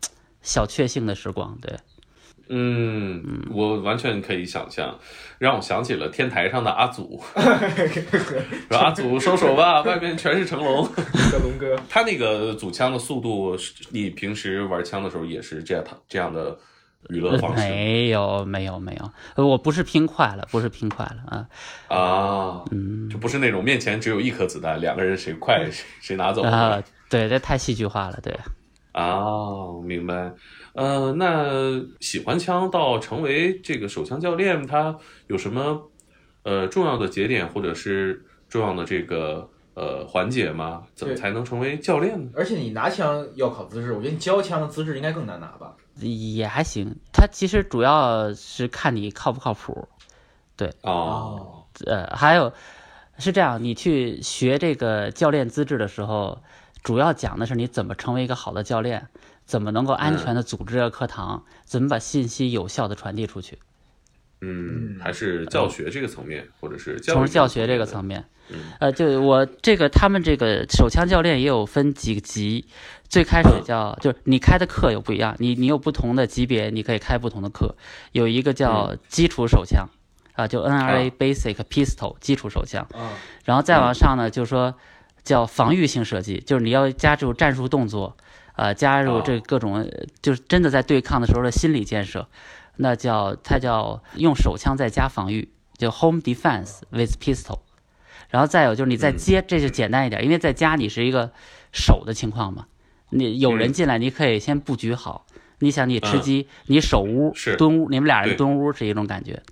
小确幸的时光，对。嗯，我完全可以想象，让我想起了天台上的阿祖，<laughs> 说阿祖收手吧，外面全是成龙，<laughs> 龙哥。他那个组枪的速度，你平时玩枪的时候也是这样，这样的娱乐方式？没有，没有，没有，我不是拼快了，不是拼快了啊啊，嗯，就不是那种面前只有一颗子弹，两个人谁快谁谁拿走啊？对，这太戏剧化了，对。啊，明白。呃，那喜欢枪到成为这个手枪教练，他有什么呃重要的节点或者是重要的这个呃环节吗？怎么才能成为教练呢？而且你拿枪要考资质，我觉得你教枪的资质应该更难拿吧？也还行，他其实主要是看你靠不靠谱。对哦，呃，还有是这样，你去学这个教练资质的时候，主要讲的是你怎么成为一个好的教练。怎么能够安全的组织个课堂？怎么把信息有效的传递出去？嗯，还是教学这个层面，或者是从教学这个层面。呃，就我这个他们这个手枪教练也有分几个级，最开始叫就是你开的课有不一样，你你有不同的级别，你可以开不同的课。有一个叫基础手枪啊，就 NRA Basic Pistol 基础手枪。然后再往上呢，就是说叫防御性射击，就是你要加入战术动作。呃，加入这各种就是真的在对抗的时候的心理建设，那叫它叫用手枪再加防御，就 home defense with pistol。然后再有就是你在接，这就简单一点，因为在家你是一个守的情况嘛，你有人进来你可以先布局好。你想你吃鸡，你守屋蹲屋，你们俩人蹲屋是一种感觉。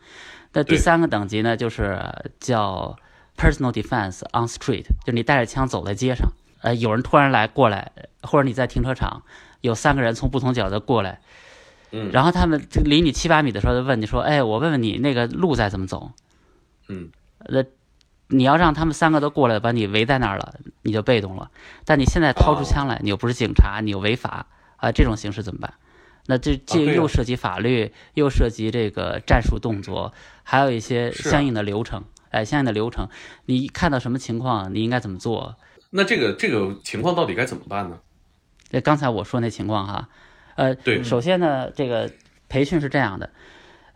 那第三个等级呢，就是叫 personal defense on street，就你带着枪走在街上。呃，有人突然来过来，或者你在停车场，有三个人从不同角度过来，嗯，然后他们离你七八米的时候就问你说：“哎，我问问你那个路在怎么走？”嗯，那你要让他们三个都过来把你围在那儿了，你就被动了。但你现在掏出枪来，你又不是警察，你又违法啊，这种形式怎么办？那这这又涉及法律，又涉及这个战术动作，还有一些相应的流程，哎，相应的流程，你看到什么情况，你应该怎么做？那这个这个情况到底该怎么办呢？这刚才我说那情况哈，呃，对，首先呢，这个培训是这样的，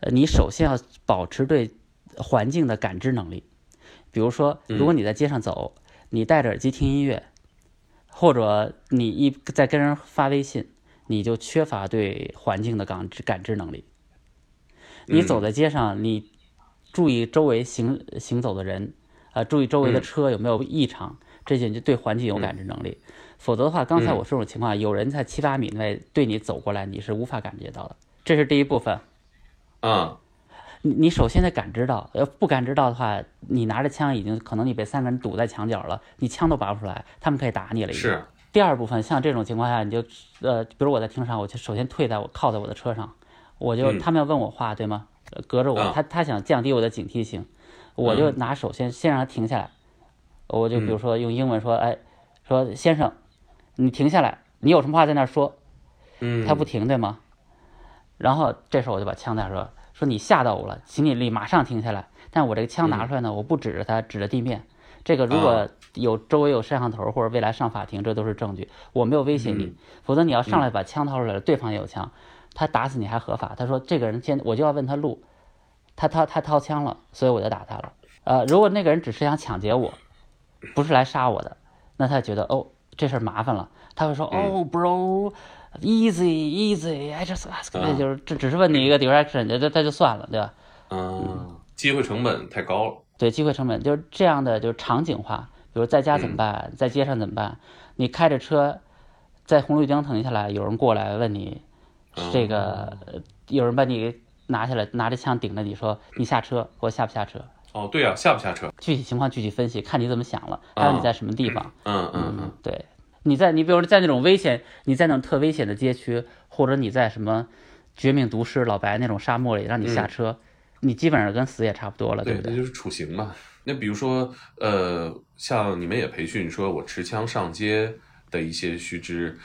呃，你首先要保持对环境的感知能力。比如说，如果你在街上走，你戴着耳机听音乐，或者你一在跟人发微信，你就缺乏对环境的感知感知能力。你走在街上，你注意周围行行走的人，啊，注意周围的车有没有异常。这些就对环境有感知能力，否则的话，刚才我说这种情况，有人在七八米内对你走过来，你是无法感觉到的。这是第一部分。啊，你你首先得感知到，要，不感知到的话，你拿着枪已经可能你被三个人堵在墙角了，你枪都拔不出来，他们可以打你了。是。第二部分，像这种情况下，你就呃，比如我在停车场，我就首先退在我靠在我的车上，我就他们要问我话，对吗？隔着我，他他想降低我的警惕性，我就拿手先先让他停下来。我就比如说用英文说，哎，说先生，你停下来，你有什么话在那儿说，嗯，他不停对吗？然后这时候我就把枪带说，说你吓到我了，请你立马上停下来。但我这个枪拿出来呢，我不指着他，指着地面。这个如果有周围有摄像头或者未来上法庭，这都是证据。我没有威胁你，否则你要上来把枪掏出来了，对方也有枪，他打死你还合法。他说这个人先，我就要问他路，他掏他掏枪了，所以我就打他了。呃，如果那个人只是想抢劫我。不是来杀我的，那他觉得哦，这事儿麻烦了，他会说哦，bro，easy easy，I just ask。那就是这只是问你一个 direction，这这就算了，对吧？嗯，机会成本太高了。对，机会成本就是这样的，就是场景化。比如在家怎么办，在街上怎么办？你开着车在红绿灯停下来，有人过来问你，这个有人把你拿下来，拿着枪顶着你说你下车，我下不下车？哦，对呀，下不下车？具体情况具体分析，看你怎么想了，还有你在什么地方。嗯嗯嗯，对你在你比如说在那种危险，你在那种特危险的街区，或者你在什么绝命毒师老白那种沙漠里，让你下车，你基本上跟死也差不多了，对不对？那就是处刑嘛。那比如说，呃，像你们也培训，说我持枪上街的一些须知，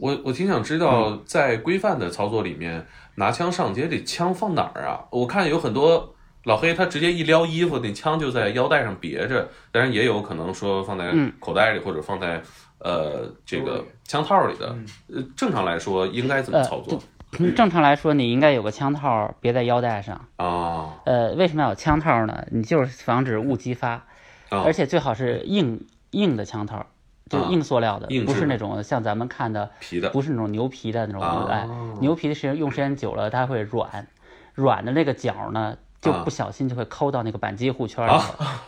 我我挺想知道，在规范的操作里面，拿枪上街这枪放哪儿啊？我看有很多老黑他直接一撩衣服，那枪就在腰带上别着，当然也有可能说放在口袋里或者放在呃这个枪套里的。呃，正常来说应该怎么操作？正常来说，你应该有个枪套别在腰带上啊。呃，为什么要有枪套呢？你就是防止误击发，而且最好是硬硬的枪套，就硬塑料的，不是那种像咱们看的皮的，不是那种牛皮的那种。哎，牛皮的时间用时间久了，它会软，软的那个角呢，就不小心就会抠到那个扳机护圈里了。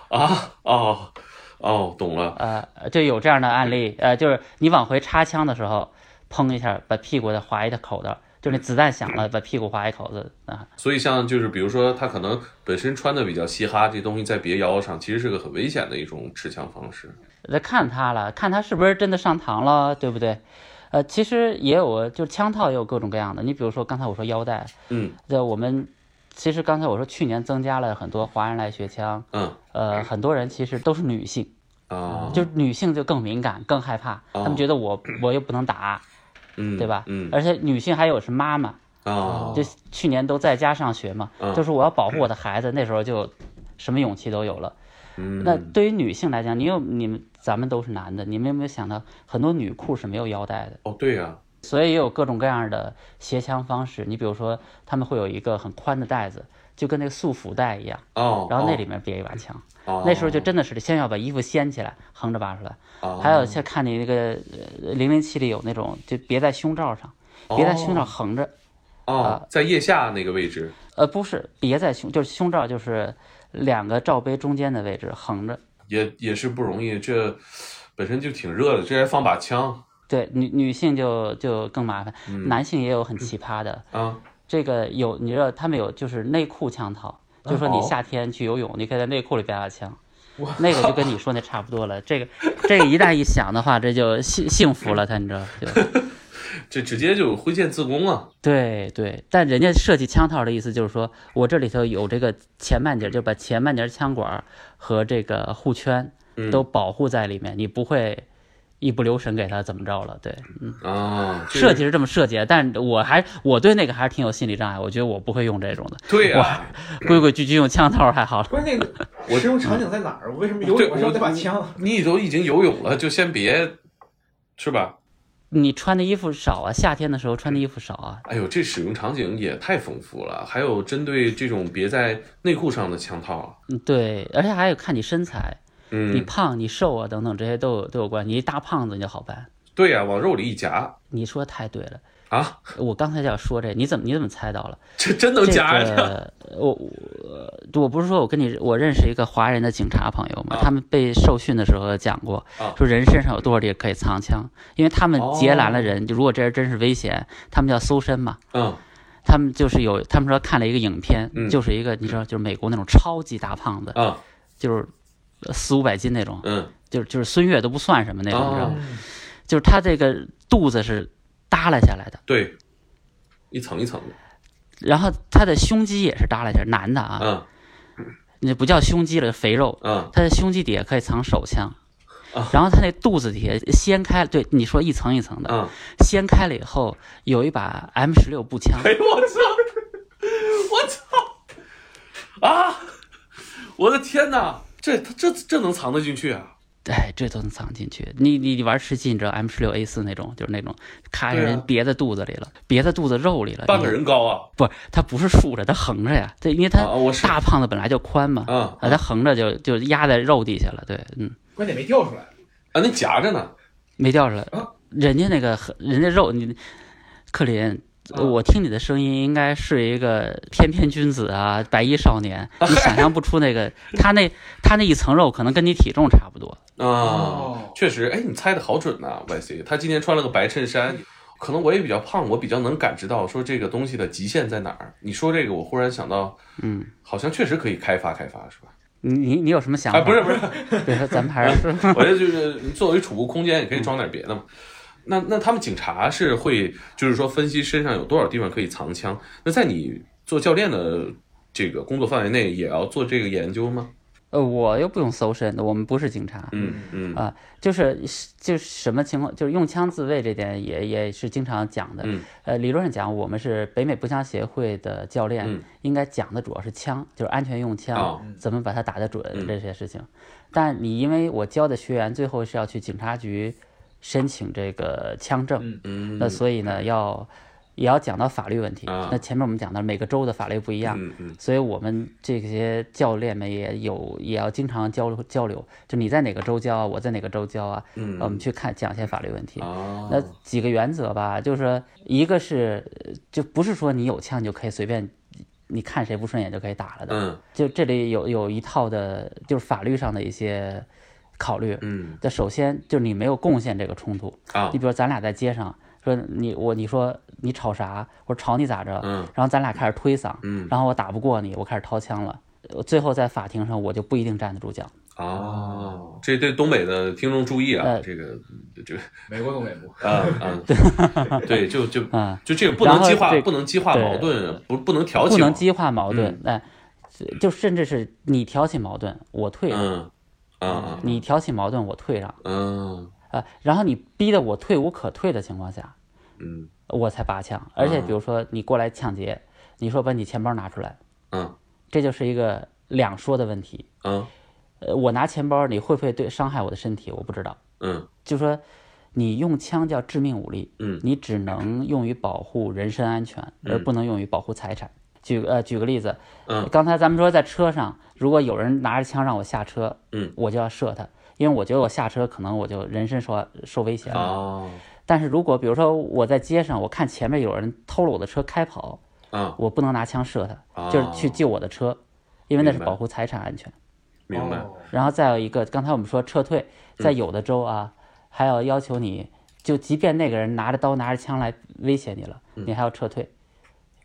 啊哦哦，懂了。呃，就有这样的案例，呃，就是你往回插枪的时候，砰一下把屁股的划一个口子。就那子弹响了，把屁股划一口子啊！所以像就是比如说他可能本身穿的比较嘻哈，这东西在别腰上，其实是个很危险的一种持枪方式。得看他了，看他是不是真的上膛了，对不对？呃，其实也有，就是枪套也有各种各样的。你比如说刚才我说腰带，嗯，在我们其实刚才我说去年增加了很多华人来学枪，嗯，呃，很多人其实都是女性啊，就女性就更敏感、更害怕，他们觉得我我又不能打。嗯，对吧？嗯，而且女性还有是妈妈啊，就去年都在家上学嘛，就是我要保护我的孩子，那时候就什么勇气都有了。嗯，那对于女性来讲，你有你们咱们都是男的，你们有没有想到很多女裤是没有腰带的？哦，对呀，所以也有各种各样的携枪方式。你比如说，他们会有一个很宽的袋子，就跟那个束缚带一样，哦，然后那里面别一把枪。哦那时候就真的是先要把衣服掀起来，横着拔出来。哦还有像看你那个零零七里有那种，就别在胸罩上，别在胸罩横着。哦，在腋下那个位置。呃，不是，别在胸，就是胸罩，就是两个罩杯中间的位置横着。也也是不容易，这本身就挺热的，这还放把枪。对，女女性就就更麻烦，男性也有很奇葩的。啊，这个有，你知道他们有就是内裤枪套。就说你夏天去游泳，你可以在内裤里边把枪，那个就跟你说那差不多了。这个这个一旦一响的话，这就幸幸福了，他你知道就？<laughs> 这直接就挥剑自宫啊！对对，但人家设计枪套的意思就是说我这里头有这个前半截，就把前半截枪管和这个护圈都保护在里面，你不会。一不留神给他怎么着了？对，嗯啊，设计是这么设计的，但我还我对那个还是挺有心理障碍，我觉得我不会用这种的。对呀，规规矩矩用枪套还好。关键我这种场景在哪儿？我为什么游泳时候得把枪？你都已经游泳了，就先别，是吧？你穿的衣服少啊，夏天的时候穿的衣服少啊。哎呦，这使用场景也太丰富了，还有针对这种别在内裤上的枪套。嗯，对，而且还有看你身材。嗯，你胖你瘦啊等等这些都有都有关系，你一大胖子你就好办。对呀，往肉里一夹。你说太对了啊！我刚才就要说这，你怎么你怎么猜到了？这真能夹呀！我我我不是说我跟你我认识一个华人的警察朋友嘛，他们被受训的时候讲过，说人身上有多少地可以藏枪，因为他们劫拦了人，就如果这人真是危险，他们叫搜身嘛。嗯。他们就是有，他们说看了一个影片，就是一个你知道，就是美国那种超级大胖子，就是。四五百斤那种，嗯，就是就是孙越都不算什么那种，你知道吗？就是他这个肚子是耷拉下来的，对，一层一层的。然后他的胸肌也是耷拉下来，男的啊，嗯，那不叫胸肌了，肥肉，嗯，他的胸肌底下可以藏手枪，然后他那肚子底下掀开，对，你说一层一层的，嗯，掀开了以后有一把 M 十六步枪，哎呦我操，我操，啊，我的天哪！这他这这能藏得进去啊？哎，这都能藏进去。你你你玩吃鸡，你知道 M 十六 A 四那种，就是那种咔人别在肚子里了，别在肚子肉里了，半个人高啊？不是，他不是竖着，他横着呀。对，因为他大胖子本来就宽嘛，啊，他横着就就压在肉底下了。对，嗯。关键没掉出来啊？那夹着呢？没掉出来。人家那个人家肉，你克林。我听你的声音，应该是一个翩翩君子啊，白衣少年。<laughs> 你想象不出那个他那他那一层肉，可能跟你体重差不多啊。确实，哎，你猜的好准呐，YC。他今天穿了个白衬衫，可能我也比较胖，我比较能感知到说这个东西的极限在哪儿。你说这个，我忽然想到，嗯，好像确实可以开发开发，是吧？你你你有什么想法？不是不是，比如说咱们还是，<laughs> 我觉得就是作为储物空间，也可以装点别的嘛。<laughs> 那那他们警察是会，就是说分析身上有多少地方可以藏枪。那在你做教练的这个工作范围内，也要做这个研究吗？呃，我又不用搜身的，我们不是警察。嗯嗯啊，就是就是什么情况，就是用枪自卫这点也也是经常讲的。嗯，呃，理论上讲，我们是北美步枪协会的教练，应该讲的主要是枪，就是安全用枪，怎么把它打得准这些事情。但你因为我教的学员最后是要去警察局申请这个枪证，嗯，那所以呢要。也要讲到法律问题。那前面我们讲到每个州的法律不一样，所以我们这些教练们也有也要经常交流交流。就你在哪个州教啊，我在哪个州教啊？我们去看讲一些法律问题。那几个原则吧，就是一个是就不是说你有枪就可以随便，你看谁不顺眼就可以打了的。就这里有有一套的，就是法律上的一些考虑。嗯，那首先就是你没有贡献这个冲突啊。你比如咱俩在街上。说你我你说你吵啥？我说吵你咋着？嗯，然后咱俩开始推搡，嗯，然后我打不过你，我开始掏枪了，最后在法庭上我就不一定站得住脚。哦，这对东北的听众注意啊，这个这个 <laughs> 美国东北部啊啊，对，就就啊，就这个不能激化，不能激化矛盾，不不能挑起，不能激化矛盾，哎，就甚至是你挑起矛盾，我退让，啊，你挑起矛盾，我退让，嗯。啊，然后你逼得我退无可退的情况下，嗯，我才拔枪。而且比如说你过来抢劫，你说把你钱包拿出来，嗯，这就是一个两说的问题。嗯，呃，我拿钱包，你会不会对伤害我的身体？我不知道。嗯，就说你用枪叫致命武力，嗯，你只能用于保护人身安全，而不能用于保护财产。举呃举个例子，嗯，刚才咱们说在车上，如果有人拿着枪让我下车，嗯，我就要射他。因为我觉得我下车可能我就人身受受威胁了。哦。但是如果比如说我在街上，我看前面有人偷了我的车开跑，啊，我不能拿枪射他，就是去救我的车，因为那是保护财产安全。明白。然后再有一个，刚才我们说撤退，在有的州啊，还要要求你就即便那个人拿着刀拿着枪来威胁你了，你还要撤退，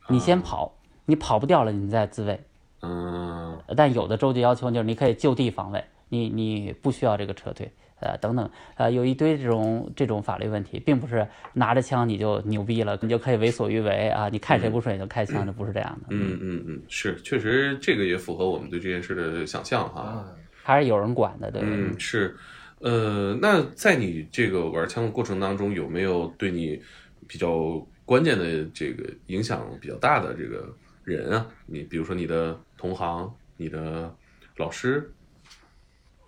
你先跑，你跑不掉了，你再自卫。嗯。但有的州就要求就是你可以就地防卫。你你不需要这个撤退，呃，等等，呃，有一堆这种这种法律问题，并不是拿着枪你就牛逼了，你就可以为所欲为啊！你看谁不顺眼就开枪，这不是这样的。嗯嗯嗯，是，确实这个也符合我们对这件事的想象哈。还是有人管的，对吧？嗯，是，呃，那在你这个玩枪的过程当中，有没有对你比较关键的这个影响比较大的这个人啊？你比如说你的同行，你的老师。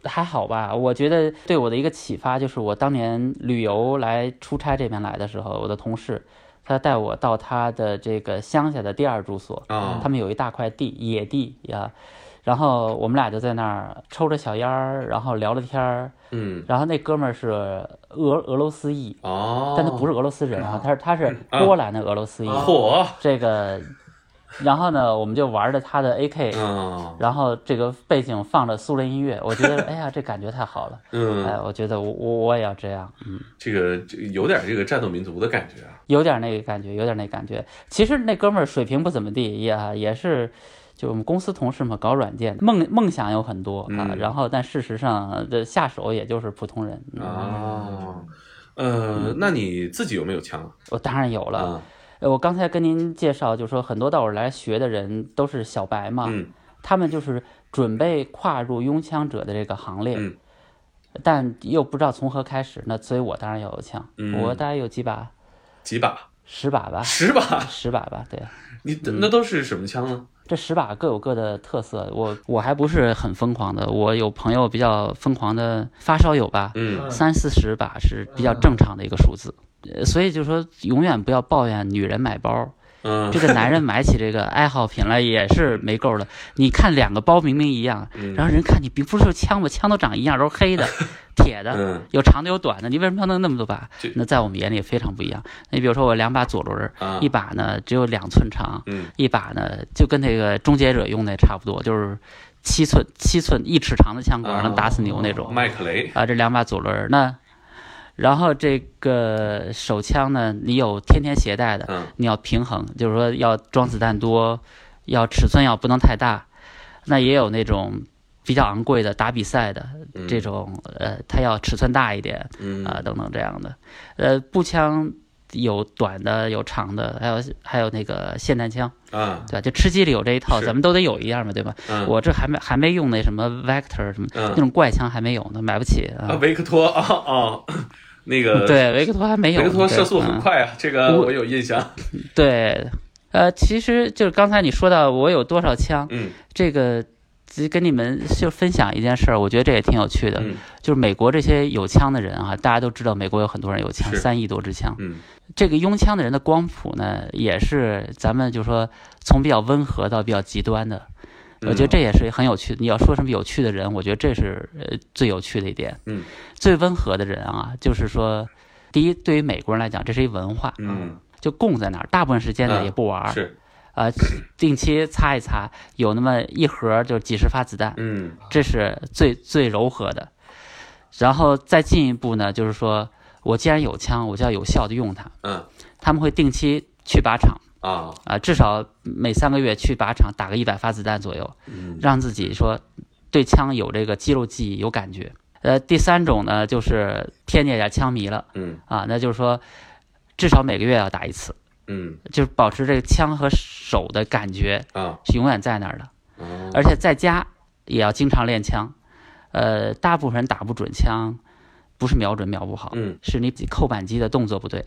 还好吧，我觉得对我的一个启发就是我当年旅游来出差这边来的时候，我的同事他带我到他的这个乡下的第二住所啊，他们有一大块地野地呀，然后我们俩就在那儿抽着小烟儿，然后聊了天儿，嗯，然后那哥们儿是俄俄罗斯裔哦，但他不是俄罗斯人啊，他是他是波兰的俄罗斯裔，嚯，这个。然后呢，我们就玩着他的 AK，然后这个背景放着苏联音乐，我觉得 <laughs> 哎呀，这感觉太好了。嗯，哎，我觉得我我我也要这样。嗯，这个有点这个战斗民族的感觉啊，有点那个感觉，有点那感觉。其实那哥们儿水平不怎么地，也也是就我们公司同事嘛，搞软件，梦梦想有很多啊。然后但事实上这下手也就是普通人啊。呃，那你自己有没有枪？我当然有了。呃，我刚才跟您介绍，就是说很多到我来学的人都是小白嘛，他们就是准备跨入拥枪者的这个行列，但又不知道从何开始。那所以我当然要有枪，我大概有几把，几把，十把吧，十把，十把吧，对。你那都是什么枪呢？这十把各有各的特色。我我还不是很疯狂的，我有朋友比较疯狂的发烧友吧，嗯，三四十把是比较正常的一个数字。所以就说，永远不要抱怨女人买包。嗯，这个男人买起这个爱好品来也是没够的。你看两个包明明一样，然后人看你，不是说枪吗？枪都长一样，都是黑的、<laughs> 铁的，有长的有短的，你为什么要弄那么多把？那在我们眼里非常不一样。你比如说我两把左轮，一把呢只有两寸长，一把呢就跟那个终结者用的差不多，就是七寸七寸一尺长的枪管能打死牛那种。麦克雷啊，这两把左轮那。然后这个手枪呢，你有天天携带的，你要平衡，就是说要装子弹多，要尺寸要不能太大。那也有那种比较昂贵的打比赛的这种，呃，它要尺寸大一点，啊，等等这样的。呃，步枪有短的，有长的，还有还有那个霰弹枪，啊，对吧？就吃鸡里有这一套，咱们都得有一样嘛，对吧？我这还没还没用那什么 Vector 什么那种怪枪还没有呢，买不起啊。维克托啊啊，那个对维克托还没有，维克托射速很快啊，这个我有印象。<laughs> 对，呃，其实就是刚才你说到我有多少枪，嗯，这个。跟你们就分享一件事儿，我觉得这也挺有趣的，就是美国这些有枪的人啊，大家都知道，美国有很多人有枪，三亿多支枪。这个拥枪的人的光谱呢，也是咱们就说从比较温和到比较极端的。我觉得这也是很有趣的。你要说什么有趣的人，我觉得这是呃最有趣的一点。嗯，最温和的人啊，就是说，第一，对于美国人来讲，这是一文化。嗯，就供在那儿，大部分时间呢也不玩。是。呃，定期擦一擦，有那么一盒就几十发子弹，嗯，这是最最柔和的。然后再进一步呢，就是说我既然有枪，我就要有效的用它。嗯，他们会定期去靶场啊啊，至少每三个月去靶场打个一百发子弹左右，让自己说对枪有这个肌肉记忆有感觉。呃，第三种呢，就是天界点枪迷了，嗯啊，那就是说至少每个月要打一次。嗯，就是保持这个枪和手的感觉啊，是永远在那儿的。而且在家也要经常练枪。呃，大部分人打不准枪，不是瞄准瞄不好，嗯，是你扣扳机的动作不对。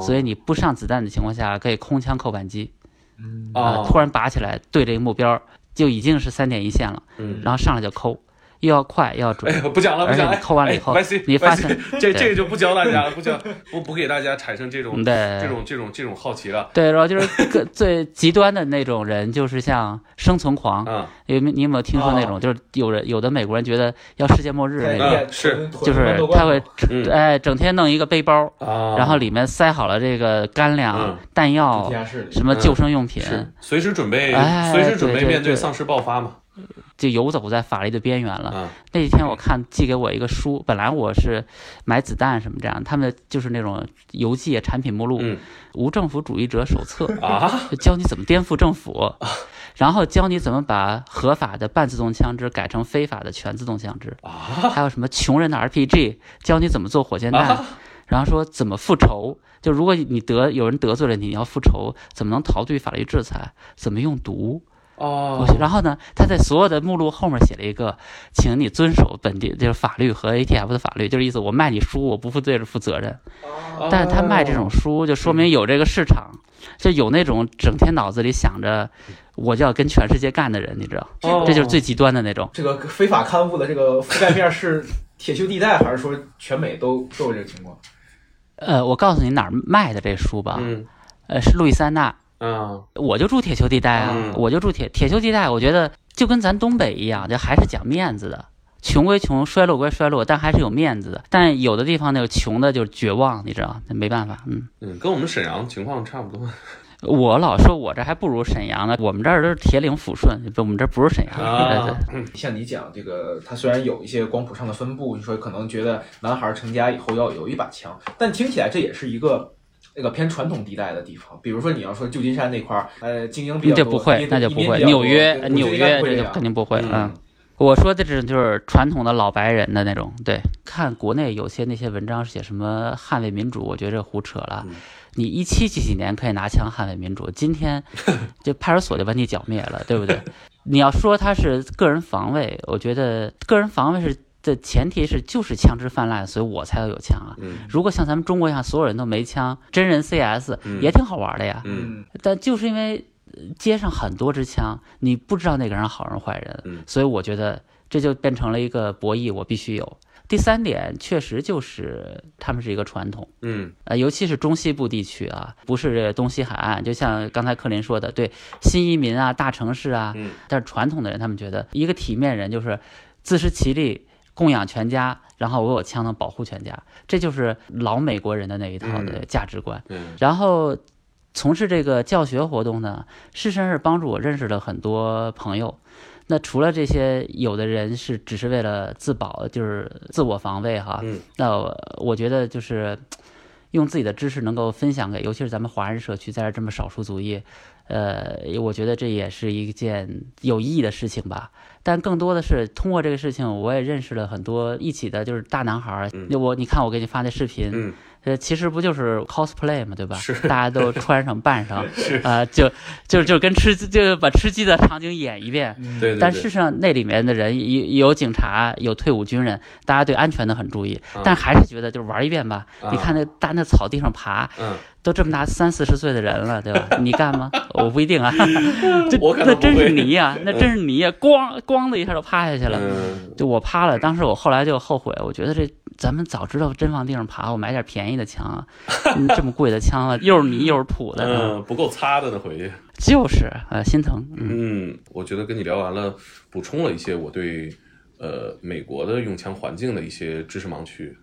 所以你不上子弹的情况下，可以空枪扣扳机。嗯啊，突然拔起来对这个目标，就已经是三点一线了。嗯，然后上来就扣。又要快又要准，哎，不讲了，不讲了。扣完了以后，你发现这这个就不教大家了，不教不不给大家产生这种对这种这种这种好奇了。对，然后就是 <laughs> 最极端的那种人，就是像生存狂。嗯，有没你有没有听说那种？就是有人有的美国人觉得要世界末日那种，是就是他会哎整天弄一个背包，然后里面塞好了这个干粮、弹药、什么救生用品，随时准备随时准备面对丧尸爆发嘛。就游走在法律的边缘了。那几天我看寄给我一个书，本来我是买子弹什么这样，他们就是那种邮寄产品目录，《无政府主义者手册》啊，教你怎么颠覆政府，然后教你怎么把合法的半自动枪支改成非法的全自动枪支，还有什么穷人的 RPG，教你怎么做火箭弹，然后说怎么复仇，就如果你得有人得罪了你，你要复仇，怎么能逃避法律制裁，怎么用毒。哦，然后呢，他在所有的目录后面写了一个，请你遵守本地就是法律和 ATF 的法律，就是意思我卖你书，我不负对着负责任。但是他卖这种书，就说明有这个市场，就有那种整天脑子里想着我就要跟全世界干的人，你知道，这就是最极端的那种。这个非法刊物的这个覆盖面是铁锈地带，还是说全美都都有这个情况？呃，我告诉你哪儿卖的这书吧，嗯，呃，是路易斯安那。嗯，我就住铁锈地带啊，我就住铁铁锈地带。我觉得就跟咱东北一样，就还是讲面子的。穷归穷，衰落归衰落，但还是有面子的。但有的地方那个穷的就是绝望，你知道，那没办法。嗯嗯，跟我们沈阳情况差不多。我老说我这还不如沈阳呢，我们这儿都是铁岭抚顺，我们这不是沈阳。啊，像你讲这个，它虽然有一些光谱上的分布，你说可能觉得男孩成家以后要有一把枪，但听起来这也是一个。那个偏传统地带的地方，比如说你要说旧金山那块儿，呃，精英比较不会，那就不会。纽约，纽约这就肯定不会。嗯，我说的这种就是传统的老白人的那种。对，看国内有些那些文章写什么捍卫民主，我觉得这胡扯了。你一七几几年可以拿枪捍卫民主，今天 <laughs> 就派出所就把你剿灭了，对不对？<laughs> 你要说他是个人防卫，我觉得个人防卫是。的前提是就是枪支泛滥，所以我才要有枪啊。如果像咱们中国一样，所有人都没枪，真人 CS 也挺好玩的呀。但就是因为街上很多支枪，你不知道那个人好人坏人，所以我觉得这就变成了一个博弈，我必须有。第三点，确实就是他们是一个传统，嗯，呃，尤其是中西部地区啊，不是东西海岸，就像刚才克林说的，对新移民啊、大城市啊，但是传统的人他们觉得一个体面人就是自食其力。供养全家，然后我有枪能保护全家，这就是老美国人的那一套的价值观。然后从事这个教学活动呢，事实上是帮助我认识了很多朋友。那除了这些，有的人是只是为了自保，就是自我防卫哈。那我觉得就是用自己的知识能够分享给，尤其是咱们华人社区在这这么少数族裔，呃，我觉得这也是一件有意义的事情吧。但更多的是通过这个事情，我也认识了很多一起的，就是大男孩儿。我你看我给你发那视频。呃，其实不就是 cosplay 嘛，对吧？是，大家都穿上扮上，<laughs> 啊，就就就跟吃就把吃鸡的场景演一遍。对。但事实上，那里面的人有有警察，有退伍军人，大家对安全的很注意，但还是觉得就是玩一遍吧。你看那大那草地上爬，都这么大三四十岁的人了，对吧？你干吗？我不一定啊。<laughs> 这那真是泥呀，那真是泥呀，咣咣的一下就趴下去了。就我趴了，当时我后来就后悔，我觉得这。咱们早知道真往地上爬，我买点便宜的枪啊，这么贵的枪了，又是泥又是土的，嗯，不够擦的呢，回去就是呃心疼。嗯，我觉得跟你聊完了，补充了一些我对呃美国的用枪环境的一些知识盲区。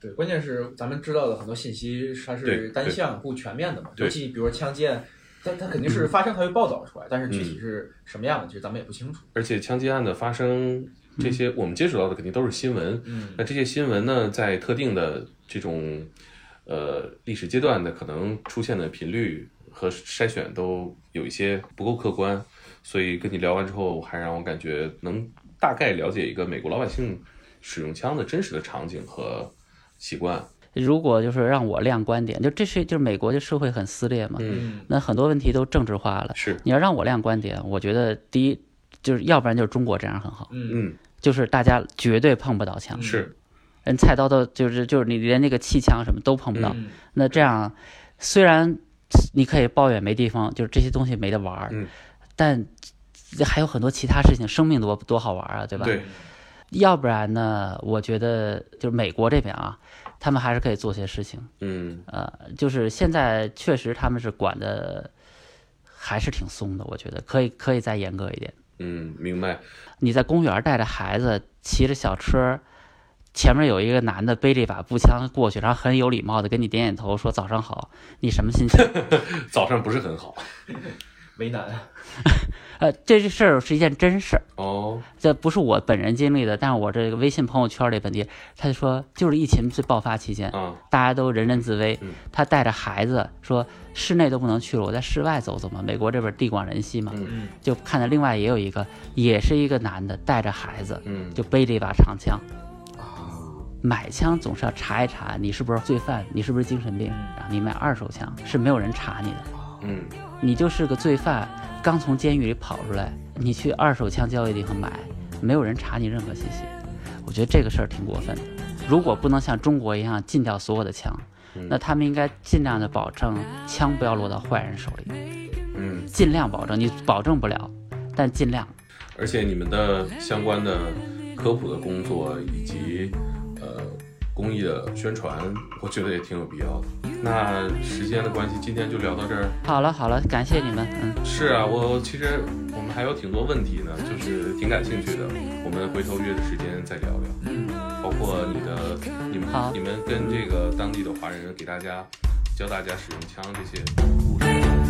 对，关键是咱们知道的很多信息它是单向不全面的嘛，尤其比如说枪击案，它它肯定是发生它会报道出来，但是具体是什么样的，其实咱们也不清楚。而且枪击案的发生。这些我们接触到的肯定都是新闻，那这些新闻呢，在特定的这种呃历史阶段的可能出现的频率和筛选都有一些不够客观，所以跟你聊完之后，还让我感觉能大概了解一个美国老百姓使用枪的真实的场景和习惯。如果就是让我亮观点，就这是就是美国的社会很撕裂嘛，那很多问题都政治化了。是你要让我亮观点，我觉得第一就是要不然就是中国这样很好。嗯。就是大家绝对碰不到枪，是，人菜刀都就是就是你连那个气枪什么都碰不到。那这样，虽然你可以抱怨没地方，就是这些东西没得玩儿，但还有很多其他事情，生命多多好玩啊，对吧？对。要不然呢？我觉得就是美国这边啊，他们还是可以做些事情。嗯。呃，就是现在确实他们是管的还是挺松的，我觉得可以可以再严格一点。嗯，明白。你在公园带着孩子骑着小车，前面有一个男的背着一把步枪过去，然后很有礼貌的跟你点点头，说早上好，你什么心情？<laughs> 早上不是很好，为难。<laughs> 呃，这事儿是一件真事儿哦，这不是我本人经历的，但是我这个微信朋友圈里本地，他就说，就是疫情最爆发期间，大家都人人自危，他带着孩子说，室内都不能去了，我在室外走走嘛。美国这边地广人稀嘛，就看到另外也有一个，也是一个男的带着孩子，就背着一把长枪，买枪总是要查一查你是不是罪犯，你是不是精神病，然后你买二手枪是没有人查你的，嗯，你就是个罪犯。刚从监狱里跑出来，你去二手枪交易地方买，没有人查你任何信息。我觉得这个事儿挺过分的。如果不能像中国一样禁掉所有的枪，那他们应该尽量的保证枪不要落到坏人手里。嗯，尽量保证，你保证不了，但尽量。而且你们的相关的科普的工作以及呃公益的宣传，我觉得也挺有必要的。那时间的关系，今天就聊到这儿。好了好了，感谢你们。嗯，是啊，我其实我们还有挺多问题呢，就是挺感兴趣的。我们回头约着时间再聊聊。嗯，包括你的、你们、你们跟这个当地的华人，给大家教大家使用枪这些故事。